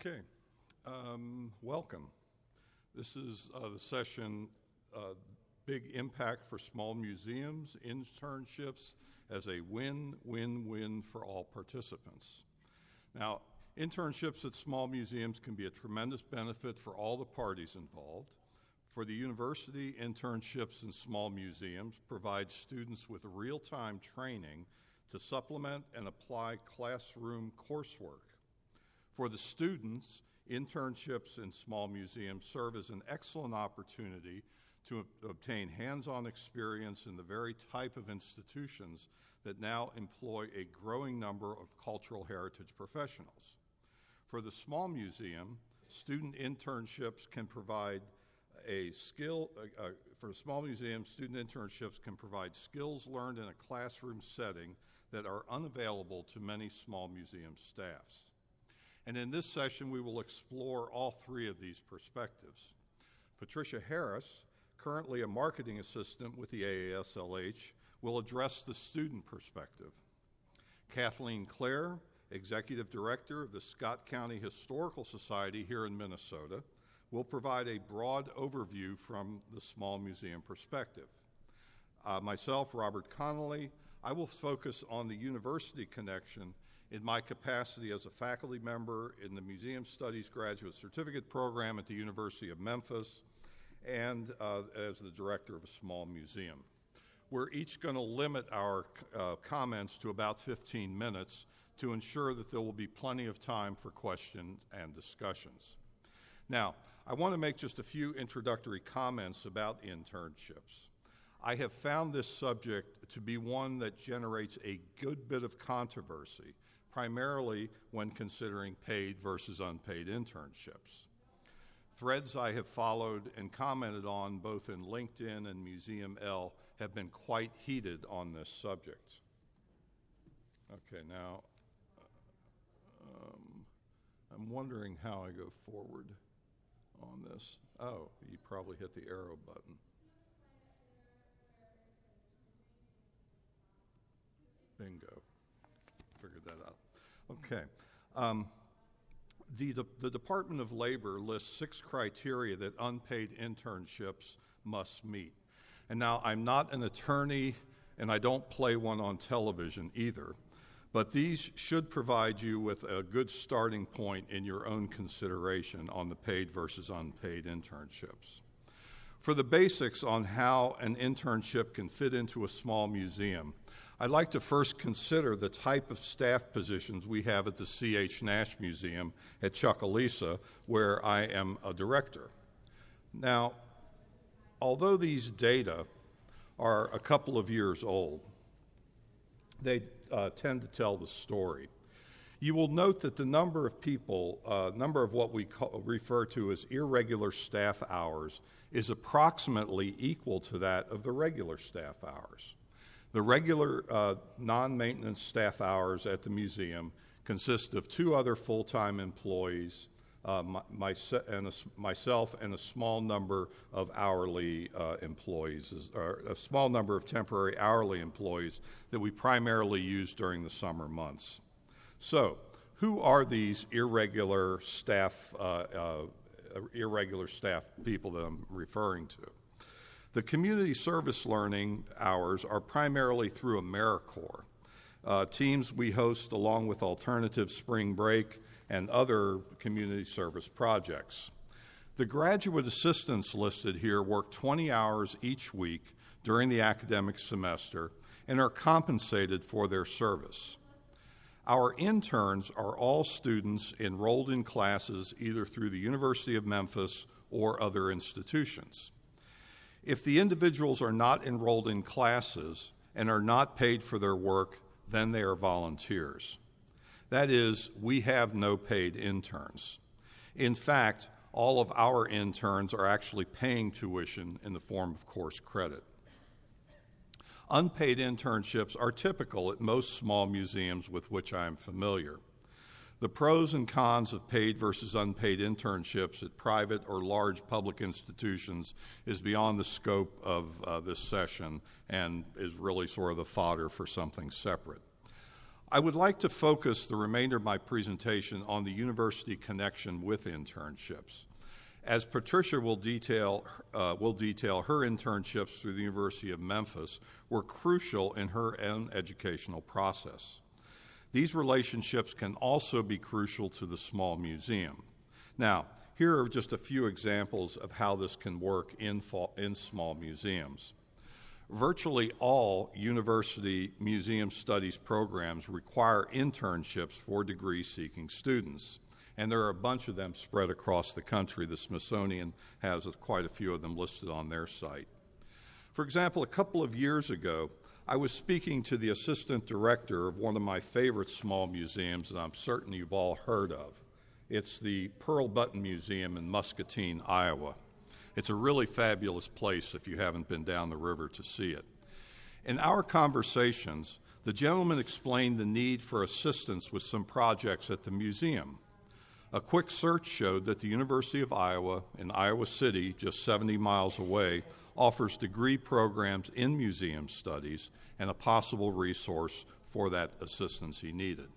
Okay, um, welcome. This is uh, the session uh, Big Impact for Small Museums Internships as a win win win for all participants. Now, internships at small museums can be a tremendous benefit for all the parties involved. For the university, internships in small museums provide students with real time training to supplement and apply classroom coursework. For the students, internships in small museums serve as an excellent opportunity to obtain hands on experience in the very type of institutions that now employ a growing number of cultural heritage professionals. For the small museum, student internships can provide a skill, uh, uh, for a small museum, student internships can provide skills learned in a classroom setting that are unavailable to many small museum staffs. And in this session, we will explore all three of these perspectives. Patricia Harris, currently a marketing assistant with the AASLH, will address the student perspective. Kathleen Klehr, executive director of the Scott County Historical Society here in Minnesota, will provide a broad overview from the small museum perspective. Uh, myself, Robert Connolly, I will focus on the university connection in my capacity as a faculty member in the Museum Studies Graduate Certificate Program at the University of Memphis and uh, as the director of a small museum. We're each going to limit our uh, comments to about 15 minutes to ensure that there will be plenty of time for questions and discussions. Now, I want to make just a few introductory comments about internships. I have found this subject to be one that generates a good bit of controversy, primarily when considering paid versus unpaid internships. Threads I have followed and commented on both in LinkedIn and Museum L have been quite heated on this subject. Okay, now um, I'm wondering how I go forward on this. Oh, you probably hit the arrow button. Bingo. Figured that out. Okay. Um, the, the Department of Labor lists six criteria that unpaid internships must meet. And now I'm not an attorney and I don't play one on television either, but these should provide you with a good starting point in your own consideration on the paid versus unpaid internships. For the basics on how an internship can fit into a small museum, I'd like to first consider the type of staff positions we have at the C.H. Nash Museum at Chucalissa, where I am a director. Now, although these data are a couple of years old, they uh, tend to tell the story. You will note that the number of people, uh, number of what we call, refer to as irregular staff hours, is approximately equal to that of the regular staff hours. The regular uh, non maintenance staff hours at the museum consist of two other full time employees, uh, my, my, and a, myself, and a small number of hourly uh, employees, or a small number of temporary hourly employees that we primarily use during the summer months. So, who are these irregular staff, uh, uh, irregular staff people that I'm referring to? The community service learning hours are primarily through AmeriCorps. Uh, teams we host along with Alternative Spring Break and other community service projects. The graduate assistants listed here work 20 hours each week during the academic semester and are compensated for their service. Our interns are all students enrolled in classes either through the University of Memphis or other institutions. If the individuals are not enrolled in classes and are not paid for their work, then they are volunteers. That is, we have no paid interns. In fact, all of our interns are actually paying tuition in the form of course credit. Unpaid internships are typical at most small museums with which I am familiar. The pros and cons of paid versus unpaid internships at private or large public institutions is beyond the scope of uh, this session and is really sort of the fodder for something separate. I would like to focus the remainder of my presentation on the university connection with internships. As Patricia will detail, uh, will detail, her internships through the University of Memphis were crucial in her own educational process. These relationships can also be crucial to the small museum. Now, here are just a few examples of how this can work in, in small museums. Virtually all university museum studies programs require internships for degree seeking students and there are a bunch of them spread across the country. The Smithsonian has quite a few of them listed on their site. For example, a couple of years ago, I was speaking to the assistant director of one of my favorite small museums that I'm certain you've all heard of. It's the Pearl Button Museum in Muscatine, Iowa. It's a really fabulous place if you haven't been down the river to see it. In our conversations, the gentleman explained the need for assistance with some projects at the museum. A quick search showed that the University of Iowa in Iowa City, just 70 miles away, offers degree programs in museum studies and a possible resource for that assistance he needed.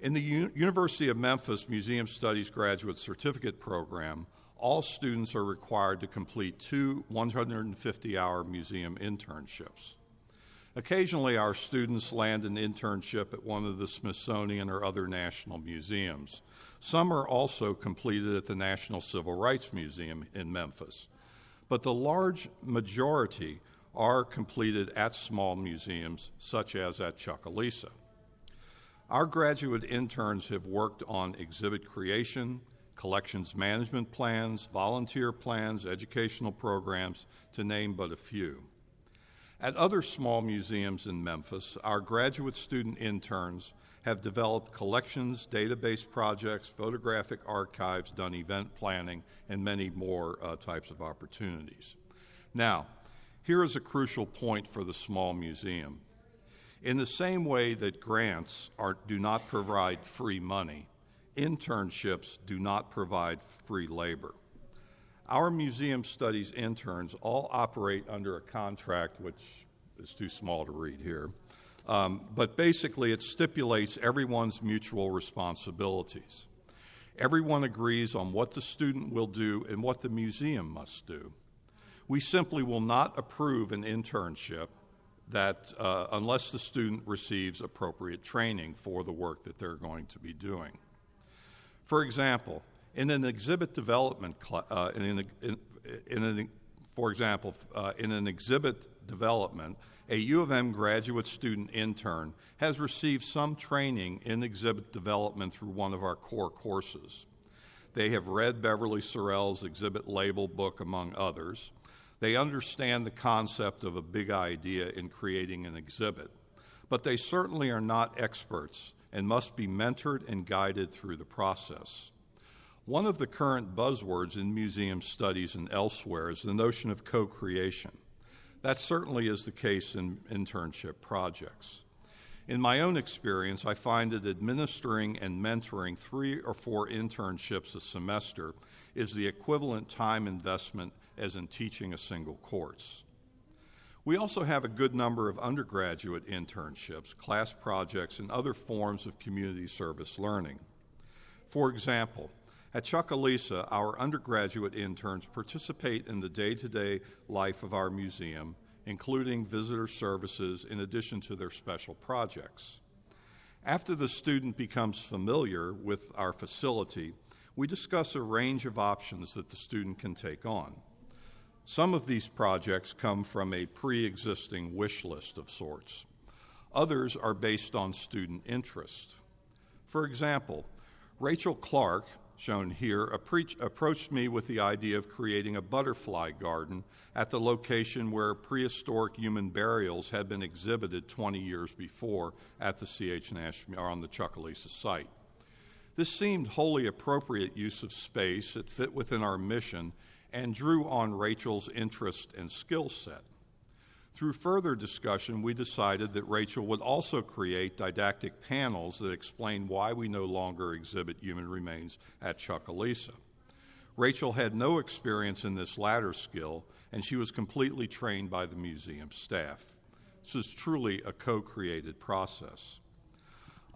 In the U- University of Memphis Museum Studies Graduate Certificate Program, all students are required to complete two 150 hour museum internships. Occasionally, our students land an internship at one of the Smithsonian or other national museums. Some are also completed at the National Civil Rights Museum in Memphis. But the large majority are completed at small museums, such as at Chucalissa. Our graduate interns have worked on exhibit creation, collections management plans, volunteer plans, educational programs, to name but a few. At other small museums in Memphis, our graduate student interns have developed collections, database projects, photographic archives, done event planning, and many more uh, types of opportunities. Now, here is a crucial point for the small museum. In the same way that grants are, do not provide free money, internships do not provide free labor. Our museum studies interns all operate under a contract, which is too small to read here, um, but basically, it stipulates everyone's mutual responsibilities. Everyone agrees on what the student will do and what the museum must do. We simply will not approve an internship that uh, unless the student receives appropriate training for the work that they're going to be doing. For example, in an exhibit development, cl- uh, in, an, in, in an, for example, uh, in an exhibit development, a U of M graduate student intern has received some training in exhibit development through one of our core courses. They have read Beverly Serrell's exhibit label book, among others. They understand the concept of a big idea in creating an exhibit, but they certainly are not experts and must be mentored and guided through the process. One of the current buzzwords in museum studies and elsewhere is the notion of co creation. That certainly is the case in internship projects. In my own experience, I find that administering and mentoring three or four internships a semester is the equivalent time investment as in teaching a single course. We also have a good number of undergraduate internships, class projects, and other forms of community service learning. For example, at Chucalissa, our undergraduate interns participate in the day to day life of our museum, including visitor services, in addition to their special projects. After the student becomes familiar with our facility, we discuss a range of options that the student can take on. Some of these projects come from a pre existing wish list of sorts. Others are based on student interest. For example, Rachel Clark shown here, approached me with the idea of creating a butterfly garden at the location where prehistoric human burials had been exhibited 20 years before at the C.H. Nash or on the Chucalissa site. This seemed wholly appropriate use of space. It fit within our mission and drew on Rachel's interest and skill set. Through further discussion, we decided that Rachel would also create didactic panels that explain why we no longer exhibit human remains at Chucalissa. Rachel had no experience in this latter skill, and she was completely trained by the museum staff. This is truly a co created process.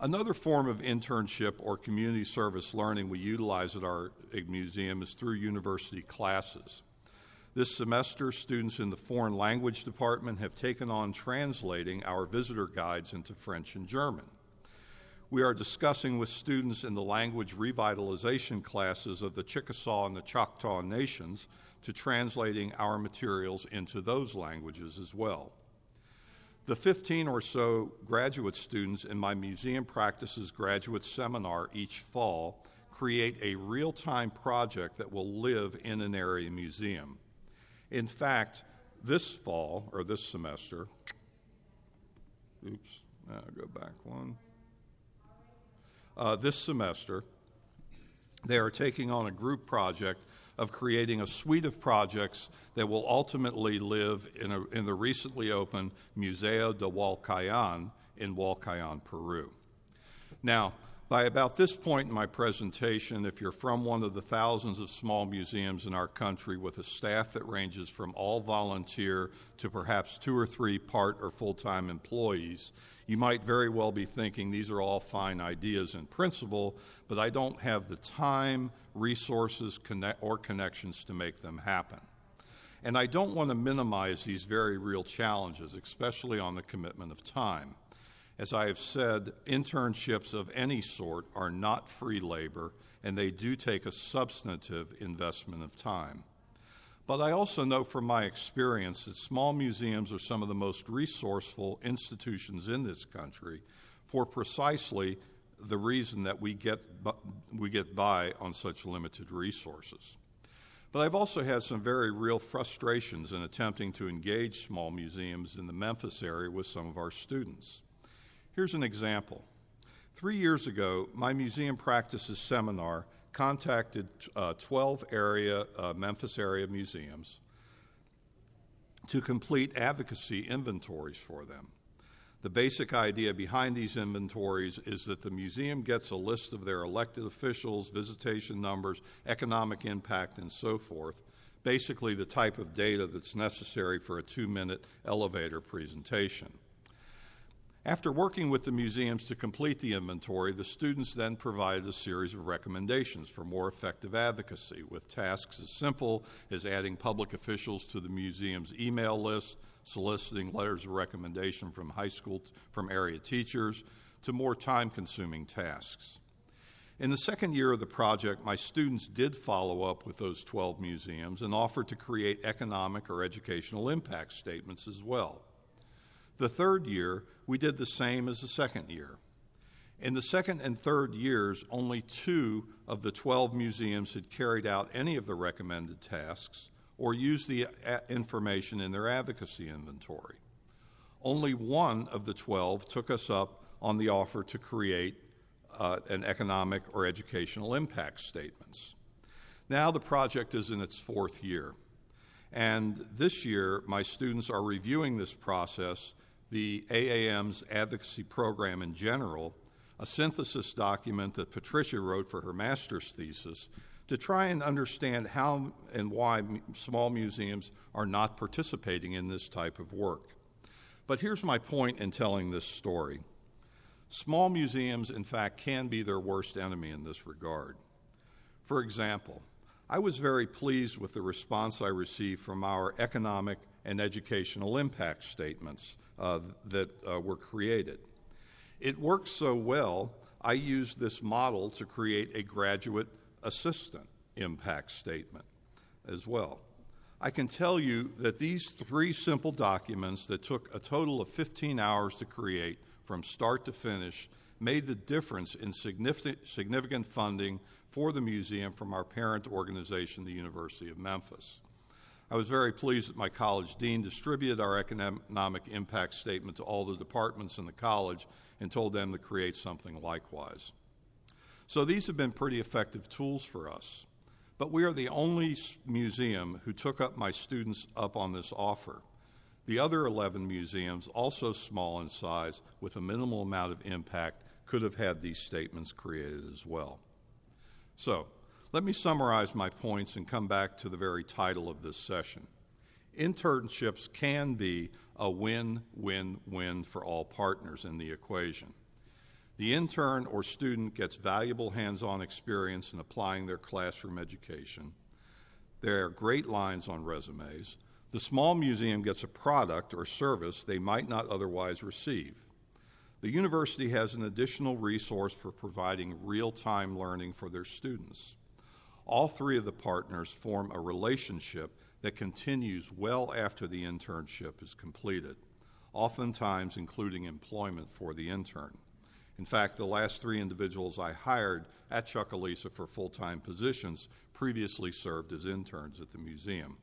Another form of internship or community service learning we utilize at our museum is through university classes. This semester, students in the foreign language department have taken on translating our visitor guides into French and German. We are discussing with students in the language revitalization classes of the Chickasaw and the Choctaw nations to translating our materials into those languages as well. The 15 or so graduate students in my museum practices graduate seminar each fall create a real time project that will live in an area museum. In fact, this fall or this semester, oops, I'll go back one. Uh, this semester, they are taking on a group project of creating a suite of projects that will ultimately live in, a, in the recently opened Museo de Hualcayan in Hualcayan, Peru. Now, by about this point in my presentation, if you're from one of the thousands of small museums in our country with a staff that ranges from all volunteer to perhaps two or three part or full time employees, you might very well be thinking these are all fine ideas in principle, but I don't have the time, resources, connect, or connections to make them happen. And I don't want to minimize these very real challenges, especially on the commitment of time. As I have said, internships of any sort are not free labor, and they do take a substantive investment of time. But I also know from my experience that small museums are some of the most resourceful institutions in this country for precisely the reason that we get, we get by on such limited resources. But I've also had some very real frustrations in attempting to engage small museums in the Memphis area with some of our students. Here's an example. Three years ago, my museum practices seminar contacted uh, 12 area, uh, Memphis area museums to complete advocacy inventories for them. The basic idea behind these inventories is that the museum gets a list of their elected officials, visitation numbers, economic impact, and so forth. Basically, the type of data that's necessary for a two minute elevator presentation. After working with the museums to complete the inventory, the students then provided a series of recommendations for more effective advocacy, with tasks as simple as adding public officials to the museum's email list, soliciting letters of recommendation from high school from area teachers to more time-consuming tasks. In the second year of the project, my students did follow up with those 12 museums and offered to create economic or educational impact statements as well. The third year, we did the same as the second year. In the second and third years, only two of the 12 museums had carried out any of the recommended tasks, or used the information in their advocacy inventory. Only one of the 12 took us up on the offer to create uh, an economic or educational impact statements. Now the project is in its fourth year. And this year, my students are reviewing this process, the AAM's advocacy program in general, a synthesis document that Patricia wrote for her master's thesis, to try and understand how and why small museums are not participating in this type of work. But here's my point in telling this story. Small museums, in fact, can be their worst enemy in this regard. For example, I was very pleased with the response I received from our economic and educational impact statements uh, that uh, were created. It works so well, I used this model to create a graduate assistant impact statement as well. I can tell you that these three simple documents that took a total of 15 hours to create from start to finish made the difference in significant funding for the museum from our parent organization, the University of Memphis. I was very pleased that my college dean distributed our economic impact statement to all the departments in the college and told them to create something likewise. So these have been pretty effective tools for us. But we are the only museum who took up my students up on this offer. The other 11 museums, also small in size with a minimal amount of impact, could have had these statements created as well. So, let me summarize my points and come back to the very title of this session. Internships can be a win win win for all partners in the equation. The intern or student gets valuable hands on experience in applying their classroom education. There are great lines on resumes. The small museum gets a product or service they might not otherwise receive. The university has an additional resource for providing real time learning for their students. All three of the partners form a relationship that continues well after the internship is completed, oftentimes including employment for the intern. In fact, the last three individuals I hired at Chucalissa for full time positions previously served as interns at the museum.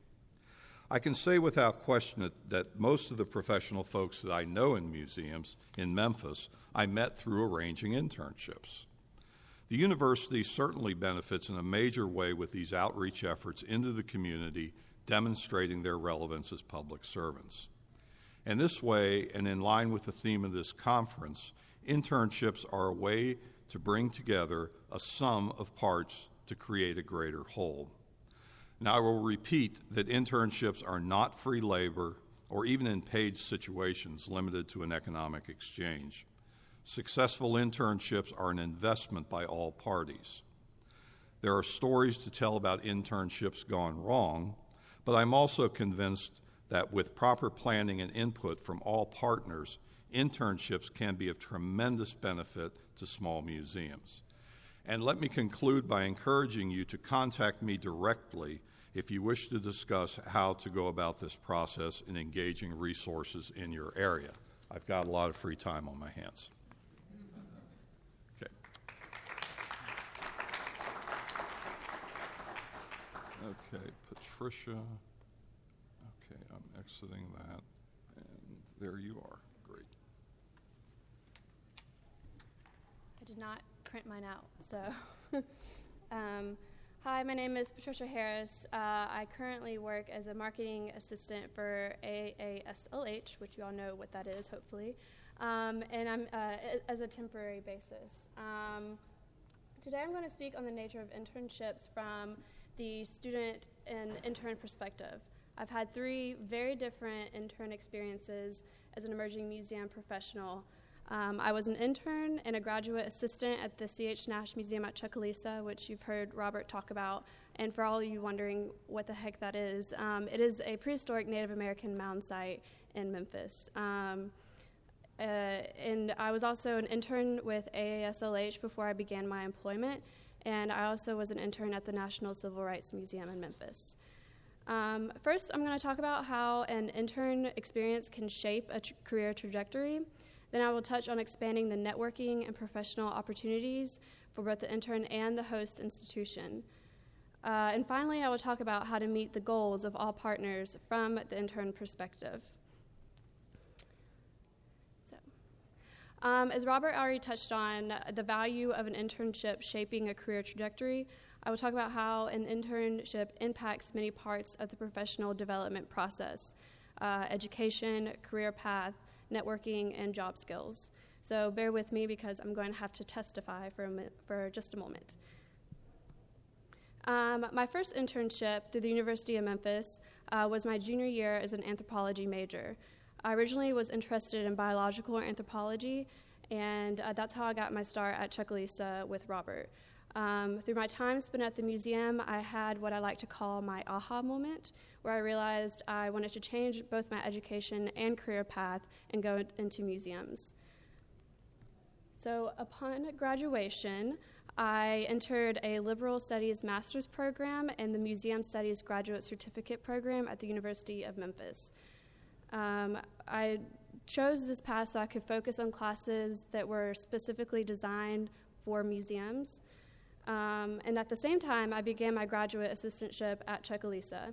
I can say without question that, that, most of the professional folks that I know in museums in Memphis I met through arranging internships. The university certainly benefits in a major way with these outreach efforts into the community, demonstrating their relevance as public servants. In this way, and in line with the theme of this conference, internships are a way to bring together a sum of parts to create a greater whole. Now, I will repeat that internships are not free labor or even in paid situations limited to an economic exchange. Successful internships are an investment by all parties. There are stories to tell about internships gone wrong, but I'm also convinced that with proper planning and input from all partners, internships can be of tremendous benefit to small museums. And let me conclude by encouraging you to contact me directly if you wish to discuss how to go about this process in engaging resources in your area. I've got a lot of free time on my hands. Okay. Okay, Patricia. Okay, I'm exiting that. And there you are. Great. I did not print mine out. So, um, hi, my name is Patricia Harris. Uh, I currently work as a marketing assistant for AASLH, which you all know what that is, hopefully, um, and I'm uh, as a temporary basis. Um, today, I'm going to speak on the nature of internships from the student and intern perspective. I've had three very different intern experiences as an emerging museum professional. Um, I was an intern and a graduate assistant at the C.H. Nash Museum at Chucalissa, which you've heard Robert talk about. And for all of you wondering what the heck that is, um, it is a prehistoric Native American mound site in Memphis. Um, uh, and I was also an intern with AASLH before I began my employment, and I also was an intern at the National Civil Rights Museum in Memphis. Um, first, I'm going to talk about how an intern experience can shape a tr- career trajectory. Then I will touch on expanding the networking and professional opportunities for both the intern and the host institution. Uh, and finally, I will talk about how to meet the goals of all partners from the intern perspective. So, um, as Robert already touched on, the value of an internship shaping a career trajectory, I will talk about how an internship impacts many parts of the professional development process uh, education, career path, networking, and job skills. So bear with me because I'm going to have to testify for, for just a moment. Um, my first internship through the University of Memphis uh, was my junior year as an anthropology major. I originally was interested in biological anthropology, and uh, that's how I got my start at Chucalissa with Robert. Um, through my time spent at the museum, I had what I like to call my aha moment, where I realized I wanted to change both my education and career path and go into museums. So, upon graduation, I entered a liberal studies master's program and the museum studies graduate certificate program at the University of Memphis. Um, I chose this path so I could focus on classes that were specifically designed for museums. Um, and at the same time, I began my graduate assistantship at Chucalissa.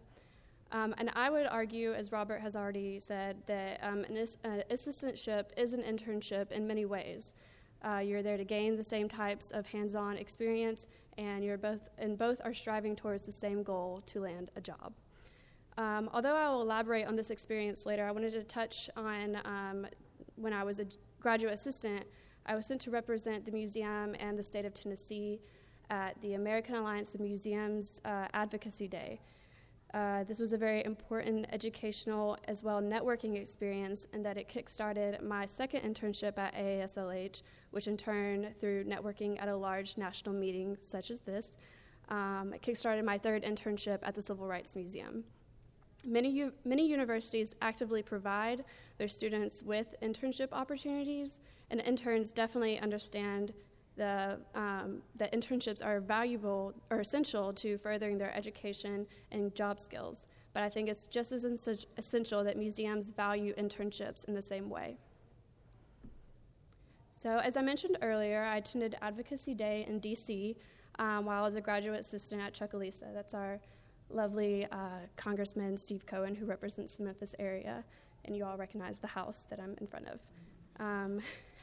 Um, and I would argue, as Robert has already said, that um, an uh, assistantship is an internship in many ways. Uh, you're there to gain the same types of hands-on experience, and you're both and both are striving towards the same goal to land a job. Um, although I will elaborate on this experience later, I wanted to touch on um, when I was a graduate assistant. I was sent to represent the museum and the state of Tennessee at the American Alliance of Museums uh, Advocacy Day. Uh, this was a very important educational as well networking experience in that it kickstarted my second internship at AASLH, which in turn, through networking at a large national meeting such as this, um, kickstarted my third internship at the Civil Rights Museum. Many, u- many universities actively provide their students with internship opportunities, and interns definitely understand the, um, that internships are valuable or essential to furthering their education and job skills. But I think it's just as essential that museums value internships in the same way. So, as I mentioned earlier, I attended Advocacy Day in DC um, while I was a graduate assistant at Chucalissa. That's our lovely uh, Congressman Steve Cohen, who represents the Memphis area, and you all recognize the house that I'm in front of. Um,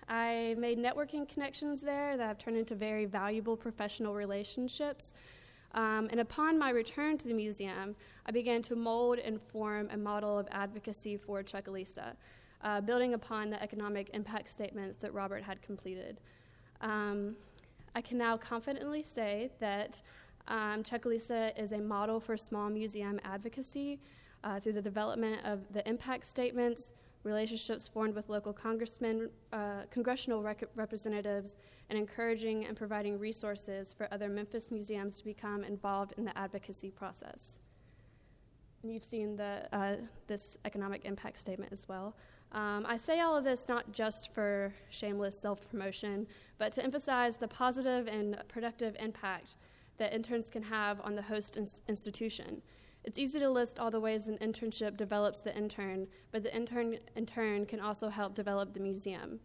I made networking connections there that have turned into very valuable professional relationships. Um, and upon my return to the museum, I began to mold and form a model of advocacy for Chucalissa, uh, building upon the economic impact statements that Robert had completed. Um, I can now confidently say that um, Chucalissa is a model for small museum advocacy uh, through the development of the impact statements, relationships formed with local congressmen, uh, congressional rec- representatives, and encouraging and providing resources for other Memphis museums to become involved in the advocacy process. And you've seen the, uh, this economic impact statement as well. Um, I say all of this not just for shameless self promotion, but to emphasize the positive and productive impact that interns can have on the host in- institution. It's easy to list all the ways an internship develops the intern, but the intern in turn can also help develop the museum.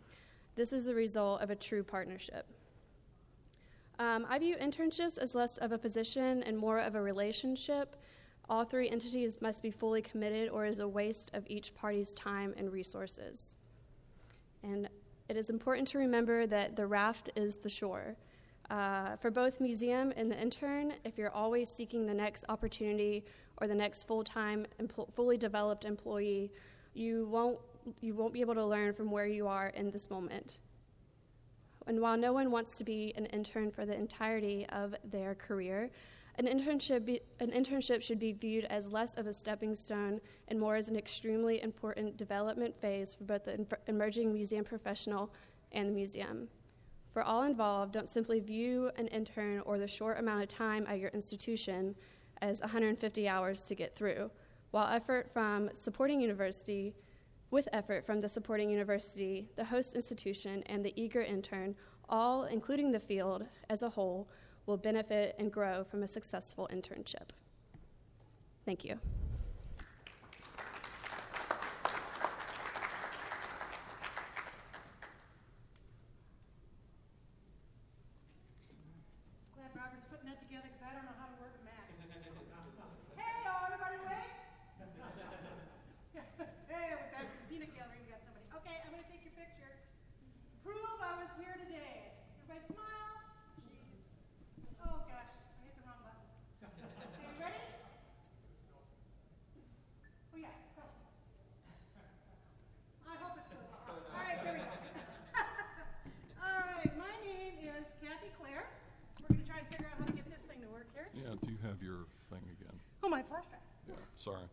This is the result of a true partnership. Um, I view internships as less of a position and more of a relationship. All three entities must be fully committed, or is a waste of each party's time and resources. And it is important to remember that the raft is the shore. Uh, for both museum and the intern, if you're always seeking the next opportunity or the next full-time, empl- fully developed employee, you won't you won't be able to learn from where you are in this moment. And while no one wants to be an intern for the entirety of their career, an internship, be, an internship should be viewed as less of a stepping stone and more as an extremely important development phase for both the emerging museum professional and the museum. For all involved, don't simply view an intern or the short amount of time at your institution as 150 hours to get through, while effort from supporting university, with effort from the supporting university, the host institution, and the eager intern, all, including the field as a whole, will benefit and grow from a successful internship. Thank you. Sorry.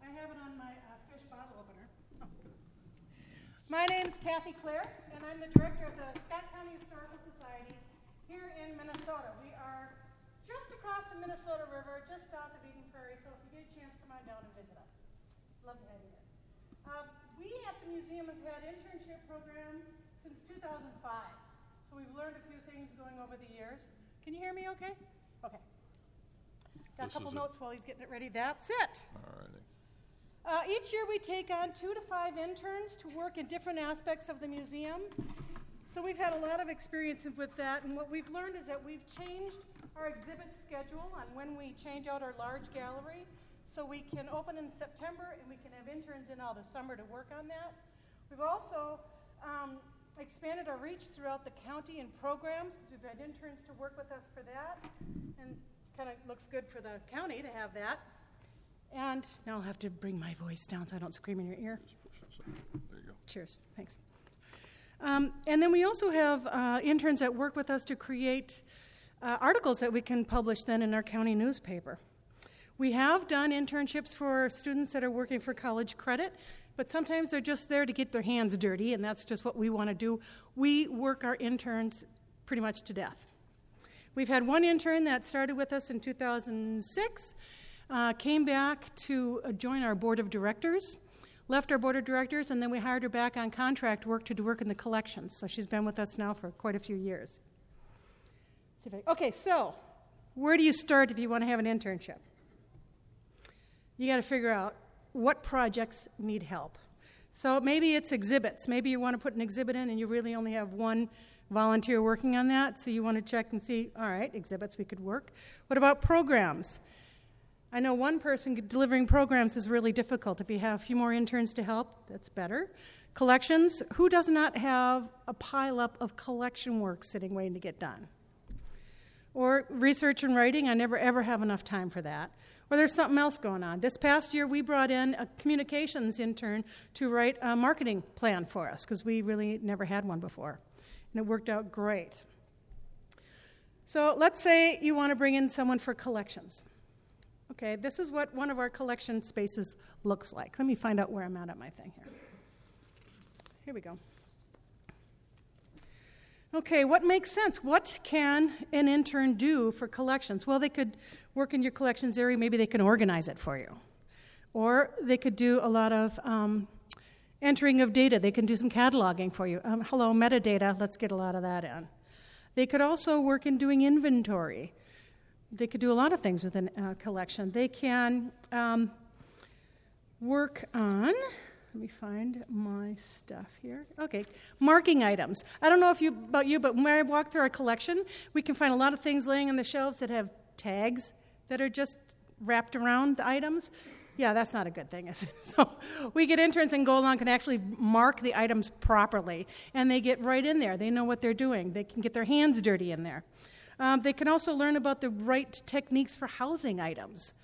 I have it on my uh, fish bottle opener. My name is Kathy Klehr, and I'm the director of the Scott County Historical Society here in Minnesota. We are just across the Minnesota River, just south of Eden Prairie, so if you get a chance, come on down and visit us. Love to have you here. Uh, we at the museum have had internship program since 2005, so we've learned a few things going over the years. Can you hear me okay? Okay. Got a couple notes while he's getting it ready. That's it. All righty. Uh, each year we take on two to five interns to work in different aspects of the museum. So we've had a lot of experience with that, and what we've learned is that we've changed our exhibit schedule on when we change out our large gallery. So we can open in September and we can have interns in all the summer to work on that. We've also um, expanded our reach throughout the county in programs because we've had interns to work with us for that. And kind of looks good for the county to have that. And now I'll have to bring my voice down so I don't scream in your ear. There you go. Cheers. Thanks. Um, and then we also have uh, interns that work with us to create uh, articles that we can publish then in our county newspaper. We have done internships for students that are working for college credit, but sometimes they're just there to get their hands dirty, and that's just what we want to do. We work our interns pretty much to death. We've had one intern that started with us in 2006, uh, came back to uh, join our board of directors, left our board of directors, and then we hired her back on contract work to work in the collections. So she's been with us now for quite a few years. Okay, so where do you start if you want to have an internship? You got to figure out what projects need help. So maybe it's exhibits. Maybe you want to put an exhibit in and you really only have one volunteer working on that, so you want to check and see, all right, exhibits we could work. What about programs? I know one person delivering programs is really difficult. If you have a few more interns to help, that's better. Collections, who does not have a pileup of collection work sitting waiting to get done? Or research and writing, I never ever have enough time for that. Or there's something else going on. This past year, we brought in a communications intern to write a marketing plan for us because we really never had one before. And it worked out great. So let's say you want to bring in someone for collections. Okay, this is what one of our collection spaces looks like. Let me find out where I'm at on my thing here. Here we go. Okay, what makes sense? What can an intern do for collections? Well, they could work in your collections area, maybe they can organize it for you. Or they could do a lot of um, entering of data, they can do some cataloging for you. Um, hello, metadata, let's get a lot of that in. They could also work in doing inventory. They could do a lot of things with a uh, collection. They can um, work on let me find my stuff here. Okay, marking items. I don't know if you about you, but when I walk through our collection, we can find a lot of things laying on the shelves that have tags that are just wrapped around the items. Yeah, that's not a good thing, is it? So we get interns and go along can actually mark the items properly, and they get right in there. They know what they're doing. They can get their hands dirty in there. Um, they can also learn about the right techniques for housing items.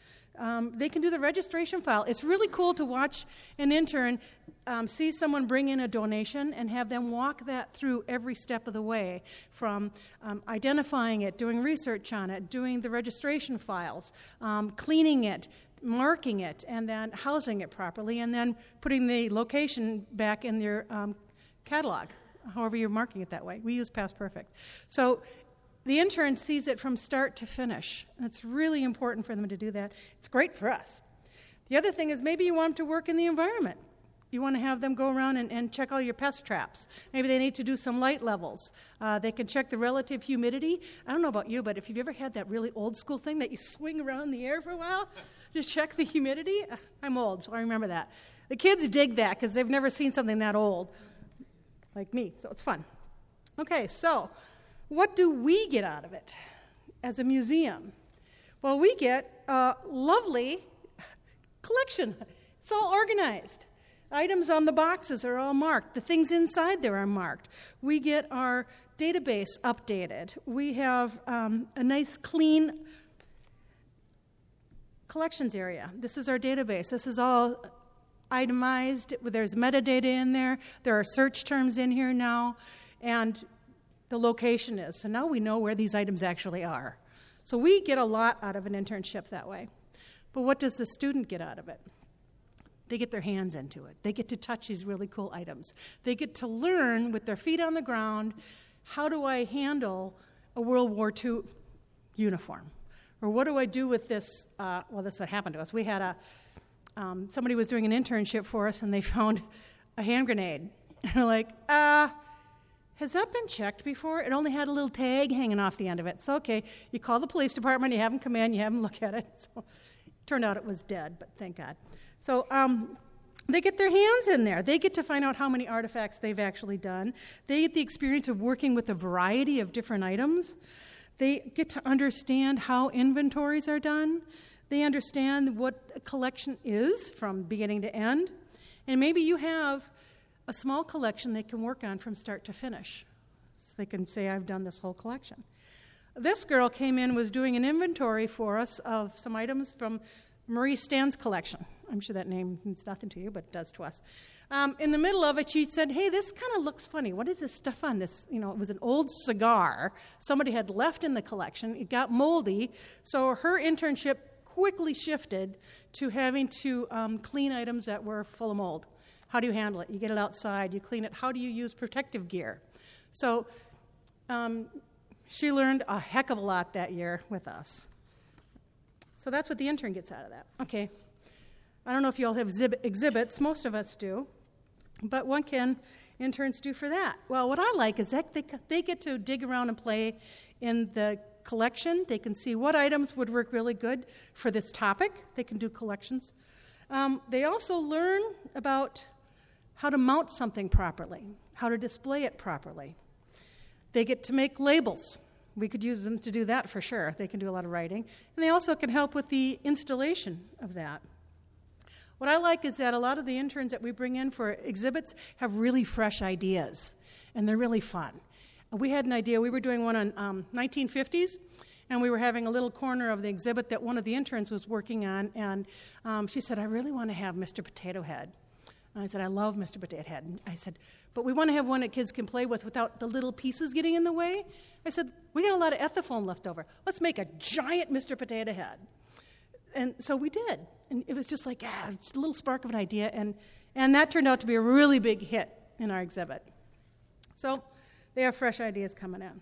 Um, they can do the registration file. It's really cool to watch an intern um, see someone bring in a donation and have them walk that through every step of the way from um, identifying it, doing research on it, doing the registration files, um, cleaning it, marking it, and then housing it properly, and then putting the location back in their um, catalog, however you're marking it that way. We use Past Perfect. So the intern sees it from start to finish. It's really important for them to do that. It's great for us. The other thing is maybe you want them to work in the environment. You want to have them go around and, and check all your pest traps. Maybe they need to do some light levels. Uh, they can check the relative humidity. I don't know about you, but if you've ever had that really old school thing that you swing around in the air for a while to check the humidity, uh, I'm old, so I remember that. The kids dig that because they've never seen something that old, like me, so it's fun. Okay, so what do we get out of it as a museum? Well, we get a lovely collection. It's all organized. Items on the boxes are all marked. The things inside there are marked. We get our database updated. We have um, a nice, clean collections area. This is our database. This is all itemized. There's metadata in there. There are search terms in here now. And the location is. So now we know where these items actually are. So we get a lot out of an internship that way. But what does the student get out of it? They get their hands into it. They get to touch these really cool items. They get to learn with their feet on the ground how do I handle a World War II uniform? Or what do I do with this? Uh, well, that's what happened to us. We had a, um, somebody was doing an internship for us and they found a hand grenade. And we're like, ah, uh, has that been checked before? It only had a little tag hanging off the end of it. So, okay, you call the police department, you have them come in, you have them look at it. So, turned out it was dead, but thank God. So, um, they get their hands in there. They get to find out how many artifacts they've actually done. They get the experience of working with a variety of different items. They get to understand how inventories are done. They understand what a collection is from beginning to end. And maybe you have a small collection they can work on from start to finish. So they can say, I've done this whole collection. This girl came in, was doing an inventory for us of some items from Marie Stan's collection. I'm sure that name means nothing to you, but it does to us. Um, in the middle of it, she said, "Hey, this kind of looks funny. What is this stuff on this? You know, it was an old cigar somebody had left in the collection. It got moldy, so her internship quickly shifted to having to um, clean items that were full of mold. How do you handle it? You get it outside, you clean it. How do you use protective gear? So um, she learned a heck of a lot that year with us. So that's what the intern gets out of that. Okay. I don't know if you all have zib- exhibits, most of us do. But what can interns do for that? Well, what I like is that they, they get to dig around and play in the collection. They can see what items would work really good for this topic. They can do collections. Um, they also learn about how to mount something properly, how to display it properly. They get to make labels. We could use them to do that for sure. They can do a lot of writing. And they also can help with the installation of that. What I like is that a lot of the interns that we bring in for exhibits have really fresh ideas, and they're really fun. We had an idea, we were doing one on um, 1950s, and we were having a little corner of the exhibit that one of the interns was working on, and um, she said, I really want to have Mr. Potato Head. And I said, I love Mr. Potato Head. And I said, but we want to have one that kids can play with without the little pieces getting in the way. I said, we got a lot of ethafoam left over. Let's make a giant Mr. Potato Head. And so we did. And it was just like, ah, it's a little spark of an idea. And, and that turned out to be a really big hit in our exhibit. So they have fresh ideas coming in.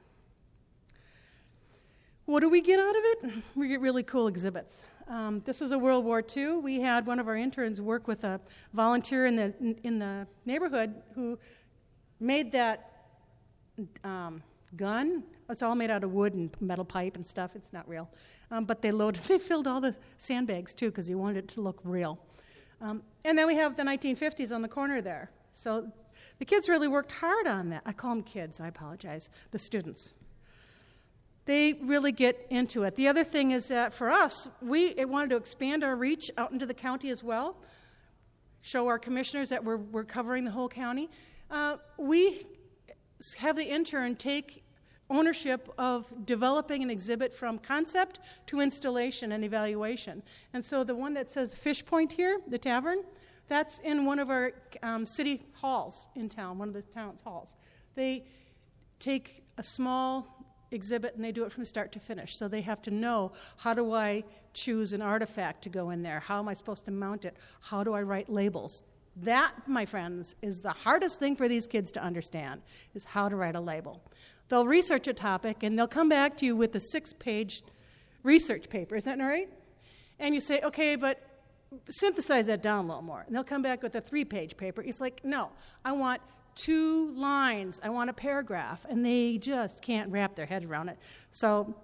What do we get out of it? We get really cool exhibits. Um, this was a World War II. We had one of our interns work with a volunteer in the, in the neighborhood who made that um, gun. It's all made out of wood and metal pipe and stuff. It's not real. Um, but they loaded, they filled all the sandbags too because he wanted it to look real. Um, and then we have the 1950s on the corner there. So the kids really worked hard on that. I call them kids, I apologize, the students. They really get into it. The other thing is that for us, we wanted to expand our reach out into the county as well, show our commissioners that we're, we're covering the whole county. Uh, we have the intern take ownership of developing an exhibit from concept to installation and evaluation. And so the one that says Fish Point here, the tavern, that's in one of our um, city halls in town, one of the town's halls. They take a small exhibit and they do it from start to finish. So they have to know how do I choose an artifact to go in there? How am I supposed to mount it? How do I write labels? That, my friends, is the hardest thing for these kids to understand is how to write a label. They'll research a topic and they'll come back to you with a six page research paper. Is that right? And you say, okay, but synthesize that down a little more. And they'll come back with a three page paper. It's like, no, I want two lines, I want a paragraph. And they just can't wrap their head around it. So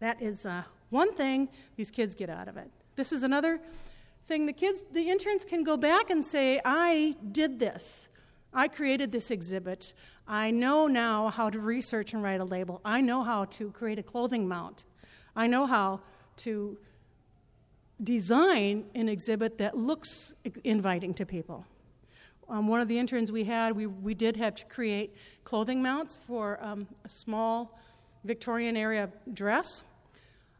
that is uh, one thing these kids get out of it. This is another thing the kids, the interns can go back and say, I did this. I created this exhibit. I know now how to research and write a label. I know how to create a clothing mount. I know how to design an exhibit that looks inviting to people. Um, one of the interns we had, we, we did have to create clothing mounts for um, a small Victorian era dress.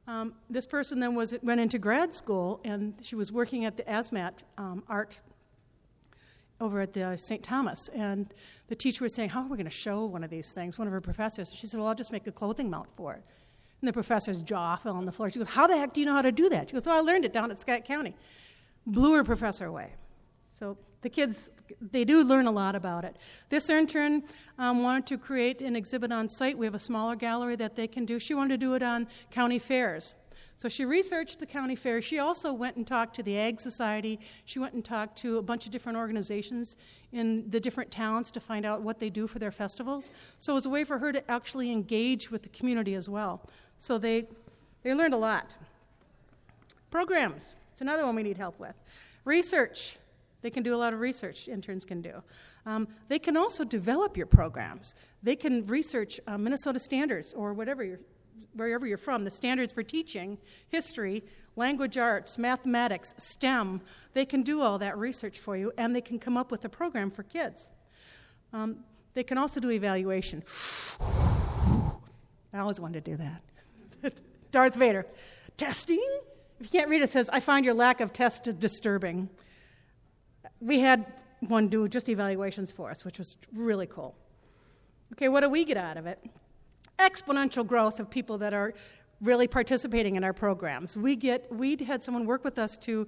Um, this person then was, went into grad school and she was working at the ASMAT um, art over at the St. Thomas, and the teacher was saying, How are we going to show one of these things? One of her professors. She said, Well, I'll just make a clothing mount for it. And the professor's jaw fell on the floor. She goes, How the heck do you know how to do that? She goes, Oh, I learned it down at Scott County. Blew her professor away. So the kids, they do learn a lot about it. This intern um, wanted to create an exhibit on site. We have a smaller gallery that they can do. She wanted to do it on county fairs. So she researched the county fair. She also went and talked to the Ag Society. She went and talked to a bunch of different organizations in the different towns to find out what they do for their festivals. So it was a way for her to actually engage with the community as well. So they, they learned a lot. Programs, it's another one we need help with. Research, they can do a lot of research, interns can do. Um, they can also develop your programs. They can research uh, Minnesota standards or whatever your wherever you're from, the standards for teaching, history, language arts, mathematics, STEM, they can do all that research for you and they can come up with a program for kids. Um, they can also do evaluation. I always wanted to do that. Darth Vader. Testing? If you can't read it, it says, I find your lack of test disturbing. We had one do just evaluations for us, which was really cool. Okay, what do we get out of it? exponential growth of people that are really participating in our programs. We get we had someone work with us to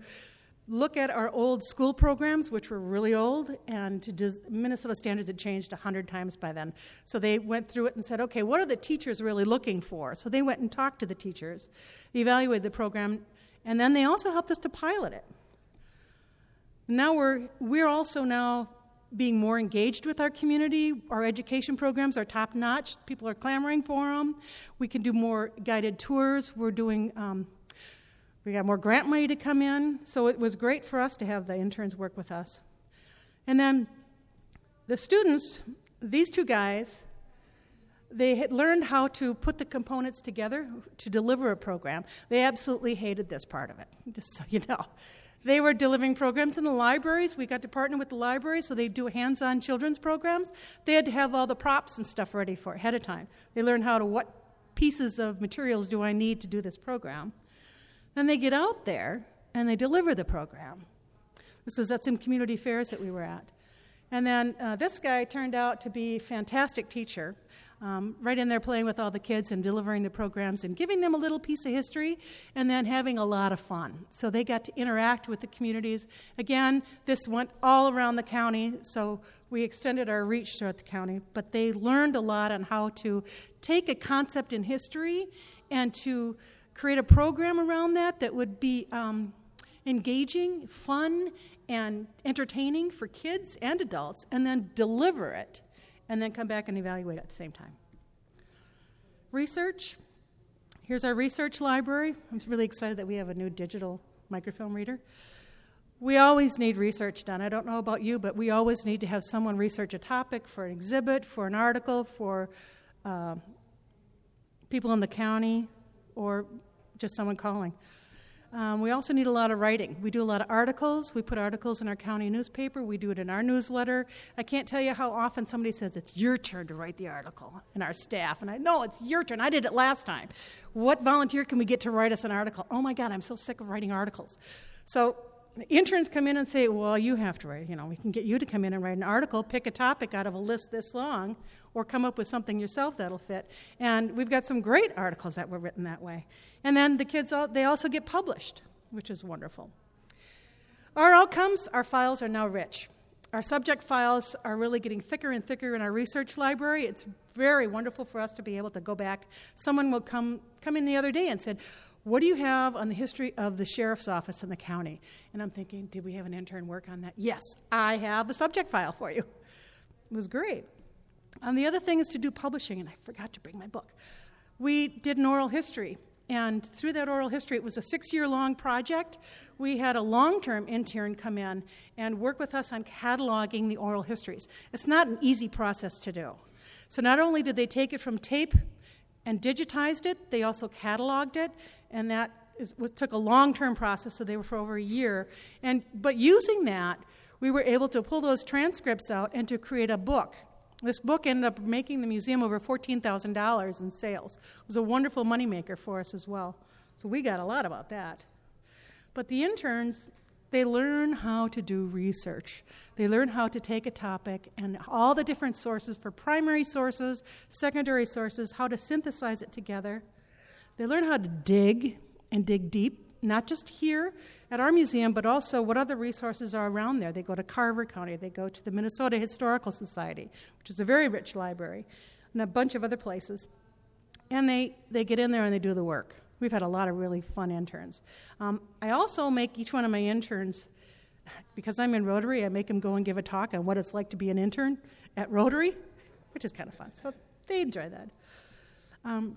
look at our old school programs, which were really old, and Minnesota standards had changed 100 times by then. So they went through it and said, okay, what are the teachers really looking for? So they went and talked to the teachers, evaluated the program, and then they also helped us to pilot it. Now we're, we're also now being more engaged with our community. Our education programs are top notch. People are clamoring for them. We can do more guided tours. We're doing, um, we got more grant money to come in. So it was great for us to have the interns work with us. And then the students, these two guys, they had learned how to put the components together to deliver a program. They absolutely hated this part of it, just so you know. They were delivering programs in the libraries. We got to partner with the libraries, so they do hands on children's programs. They had to have all the props and stuff ready for ahead of time. They learned how to, what pieces of materials do I need to do this program. Then they get out there and they deliver the program. This was at some community fairs that we were at. And then uh, this guy turned out to be a fantastic teacher um, right in there playing with all the kids and delivering the programs and giving them a little piece of history and then having a lot of fun. So they got to interact with the communities. Again, this went all around the county, so we extended our reach throughout the county, but they learned a lot on how to take a concept in history and to create a program around that that would be um, engaging, fun, and entertaining for kids and adults, and then deliver it and then come back and evaluate at the same time. Research. Here's our research library. I'm really excited that we have a new digital microfilm reader. We always need research done. I don't know about you, but we always need to have someone research a topic for an exhibit, for an article, for uh, people in the county, or just someone calling. Um, we also need a lot of writing. We do a lot of articles. We put articles in our county newspaper. We do it in our newsletter. I can't tell you how often somebody says, It's your turn to write the article in our staff. And I know it's your turn. I did it last time. What volunteer can we get to write us an article? Oh my God, I'm so sick of writing articles. So interns come in and say, Well, you have to write. You know, we can get you to come in and write an article, pick a topic out of a list this long, or come up with something yourself that'll fit. And we've got some great articles that were written that way. And then the kids, all, they also get published, which is wonderful. Our outcomes, our files are now rich. Our subject files are really getting thicker and thicker in our research library. It's very wonderful for us to be able to go back. Someone will come, come in the other day and said, What do you have on the history of the sheriff's office in the county? And I'm thinking, Did we have an intern work on that? Yes, I have the subject file for you. It was great. And the other thing is to do publishing, and I forgot to bring my book. We did an oral history and through that oral history, it was a six year long project. We had a long term intern come in and work with us on cataloging the oral histories. It's not an easy process to do. So, not only did they take it from tape and digitized it, they also cataloged it, and that is, was, took a long term process, so they were for over a year. And, but using that, we were able to pull those transcripts out and to create a book this book ended up making the museum over $14,000 in sales. It was a wonderful moneymaker for us as well. So we got a lot about that. But the interns, they learn how to do research. They learn how to take a topic and all the different sources for primary sources, secondary sources, how to synthesize it together. They learn how to dig and dig deep not just here at our museum, but also what other resources are around there. They go to Carver County, they go to the Minnesota Historical Society, which is a very rich library, and a bunch of other places. And they, they get in there and they do the work. We've had a lot of really fun interns. Um, I also make each one of my interns, because I'm in Rotary, I make them go and give a talk on what it's like to be an intern at Rotary, which is kind of fun. So they enjoy that. Um,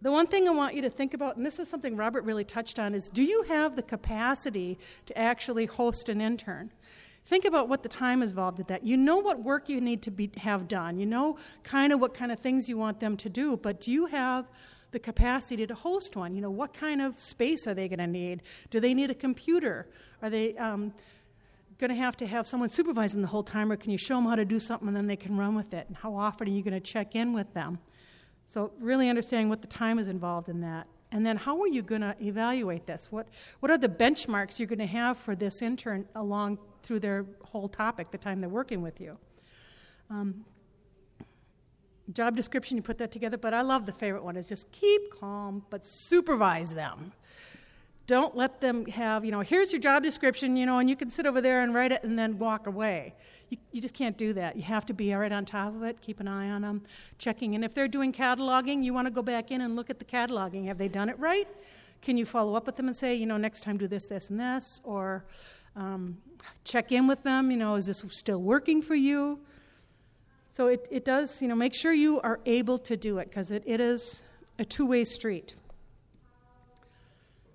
the one thing I want you to think about, and this is something Robert really touched on, is do you have the capacity to actually host an intern? Think about what the time is involved at that. You know what work you need to be, have done. You know kind of what kind of things you want them to do, but do you have the capacity to host one? You know, what kind of space are they going to need? Do they need a computer? Are they um, going to have to have someone supervise them the whole time, or can you show them how to do something and then they can run with it? And how often are you going to check in with them? So, really understanding what the time is involved in that. And then, how are you going to evaluate this? What, what are the benchmarks you're going to have for this intern along through their whole topic, the time they're working with you? Um, job description, you put that together, but I love the favorite one is just keep calm, but supervise them. Don't let them have, you know, here's your job description, you know, and you can sit over there and write it and then walk away. You, you just can't do that. You have to be right on top of it, keep an eye on them, checking. And if they're doing cataloging, you want to go back in and look at the cataloging. Have they done it right? Can you follow up with them and say, you know, next time do this, this, and this? Or um, check in with them, you know, is this still working for you? So it, it does, you know, make sure you are able to do it because it, it is a two way street.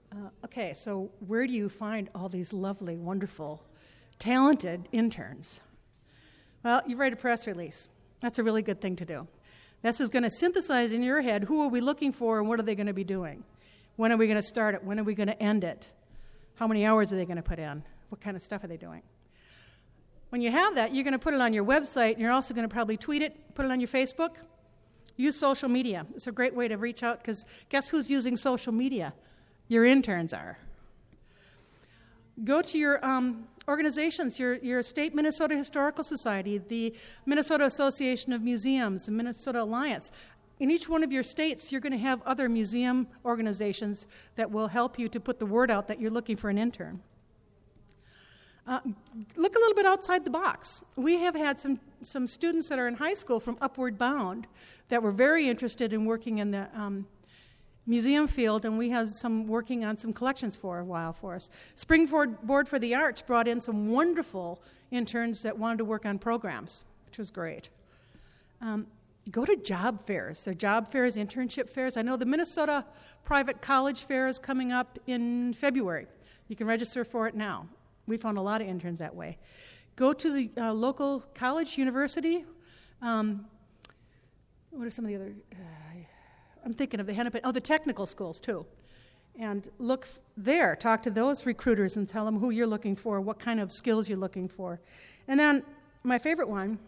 Uh, okay, so where do you find all these lovely, wonderful, talented interns? Well, you write a press release. That's a really good thing to do. This is going to synthesize in your head who are we looking for and what are they going to be doing? When are we going to start it? When are we going to end it? How many hours are they going to put in? What kind of stuff are they doing? When you have that, you're going to put it on your website and you're also going to probably tweet it, put it on your Facebook. Use social media. It's a great way to reach out because guess who's using social media? Your interns are. Go to your um, organizations, your, your state Minnesota Historical Society, the Minnesota Association of Museums, the Minnesota Alliance. In each one of your states, you're going to have other museum organizations that will help you to put the word out that you're looking for an intern. Uh, look a little bit outside the box. We have had some, some students that are in high school from Upward Bound that were very interested in working in the um, museum field, and we had some working on some collections for a while for us. Springboard Board for the Arts brought in some wonderful interns that wanted to work on programs, which was great. Um, go to job fairs. There are job fairs, internship fairs. I know the Minnesota Private College Fair is coming up in February. You can register for it now. We found a lot of interns that way. Go to the uh, local college, university. Um, what are some of the other? Uh, I'm thinking of the Hennepin, oh, the technical schools too. And look there, talk to those recruiters and tell them who you're looking for, what kind of skills you're looking for. And then my favorite one,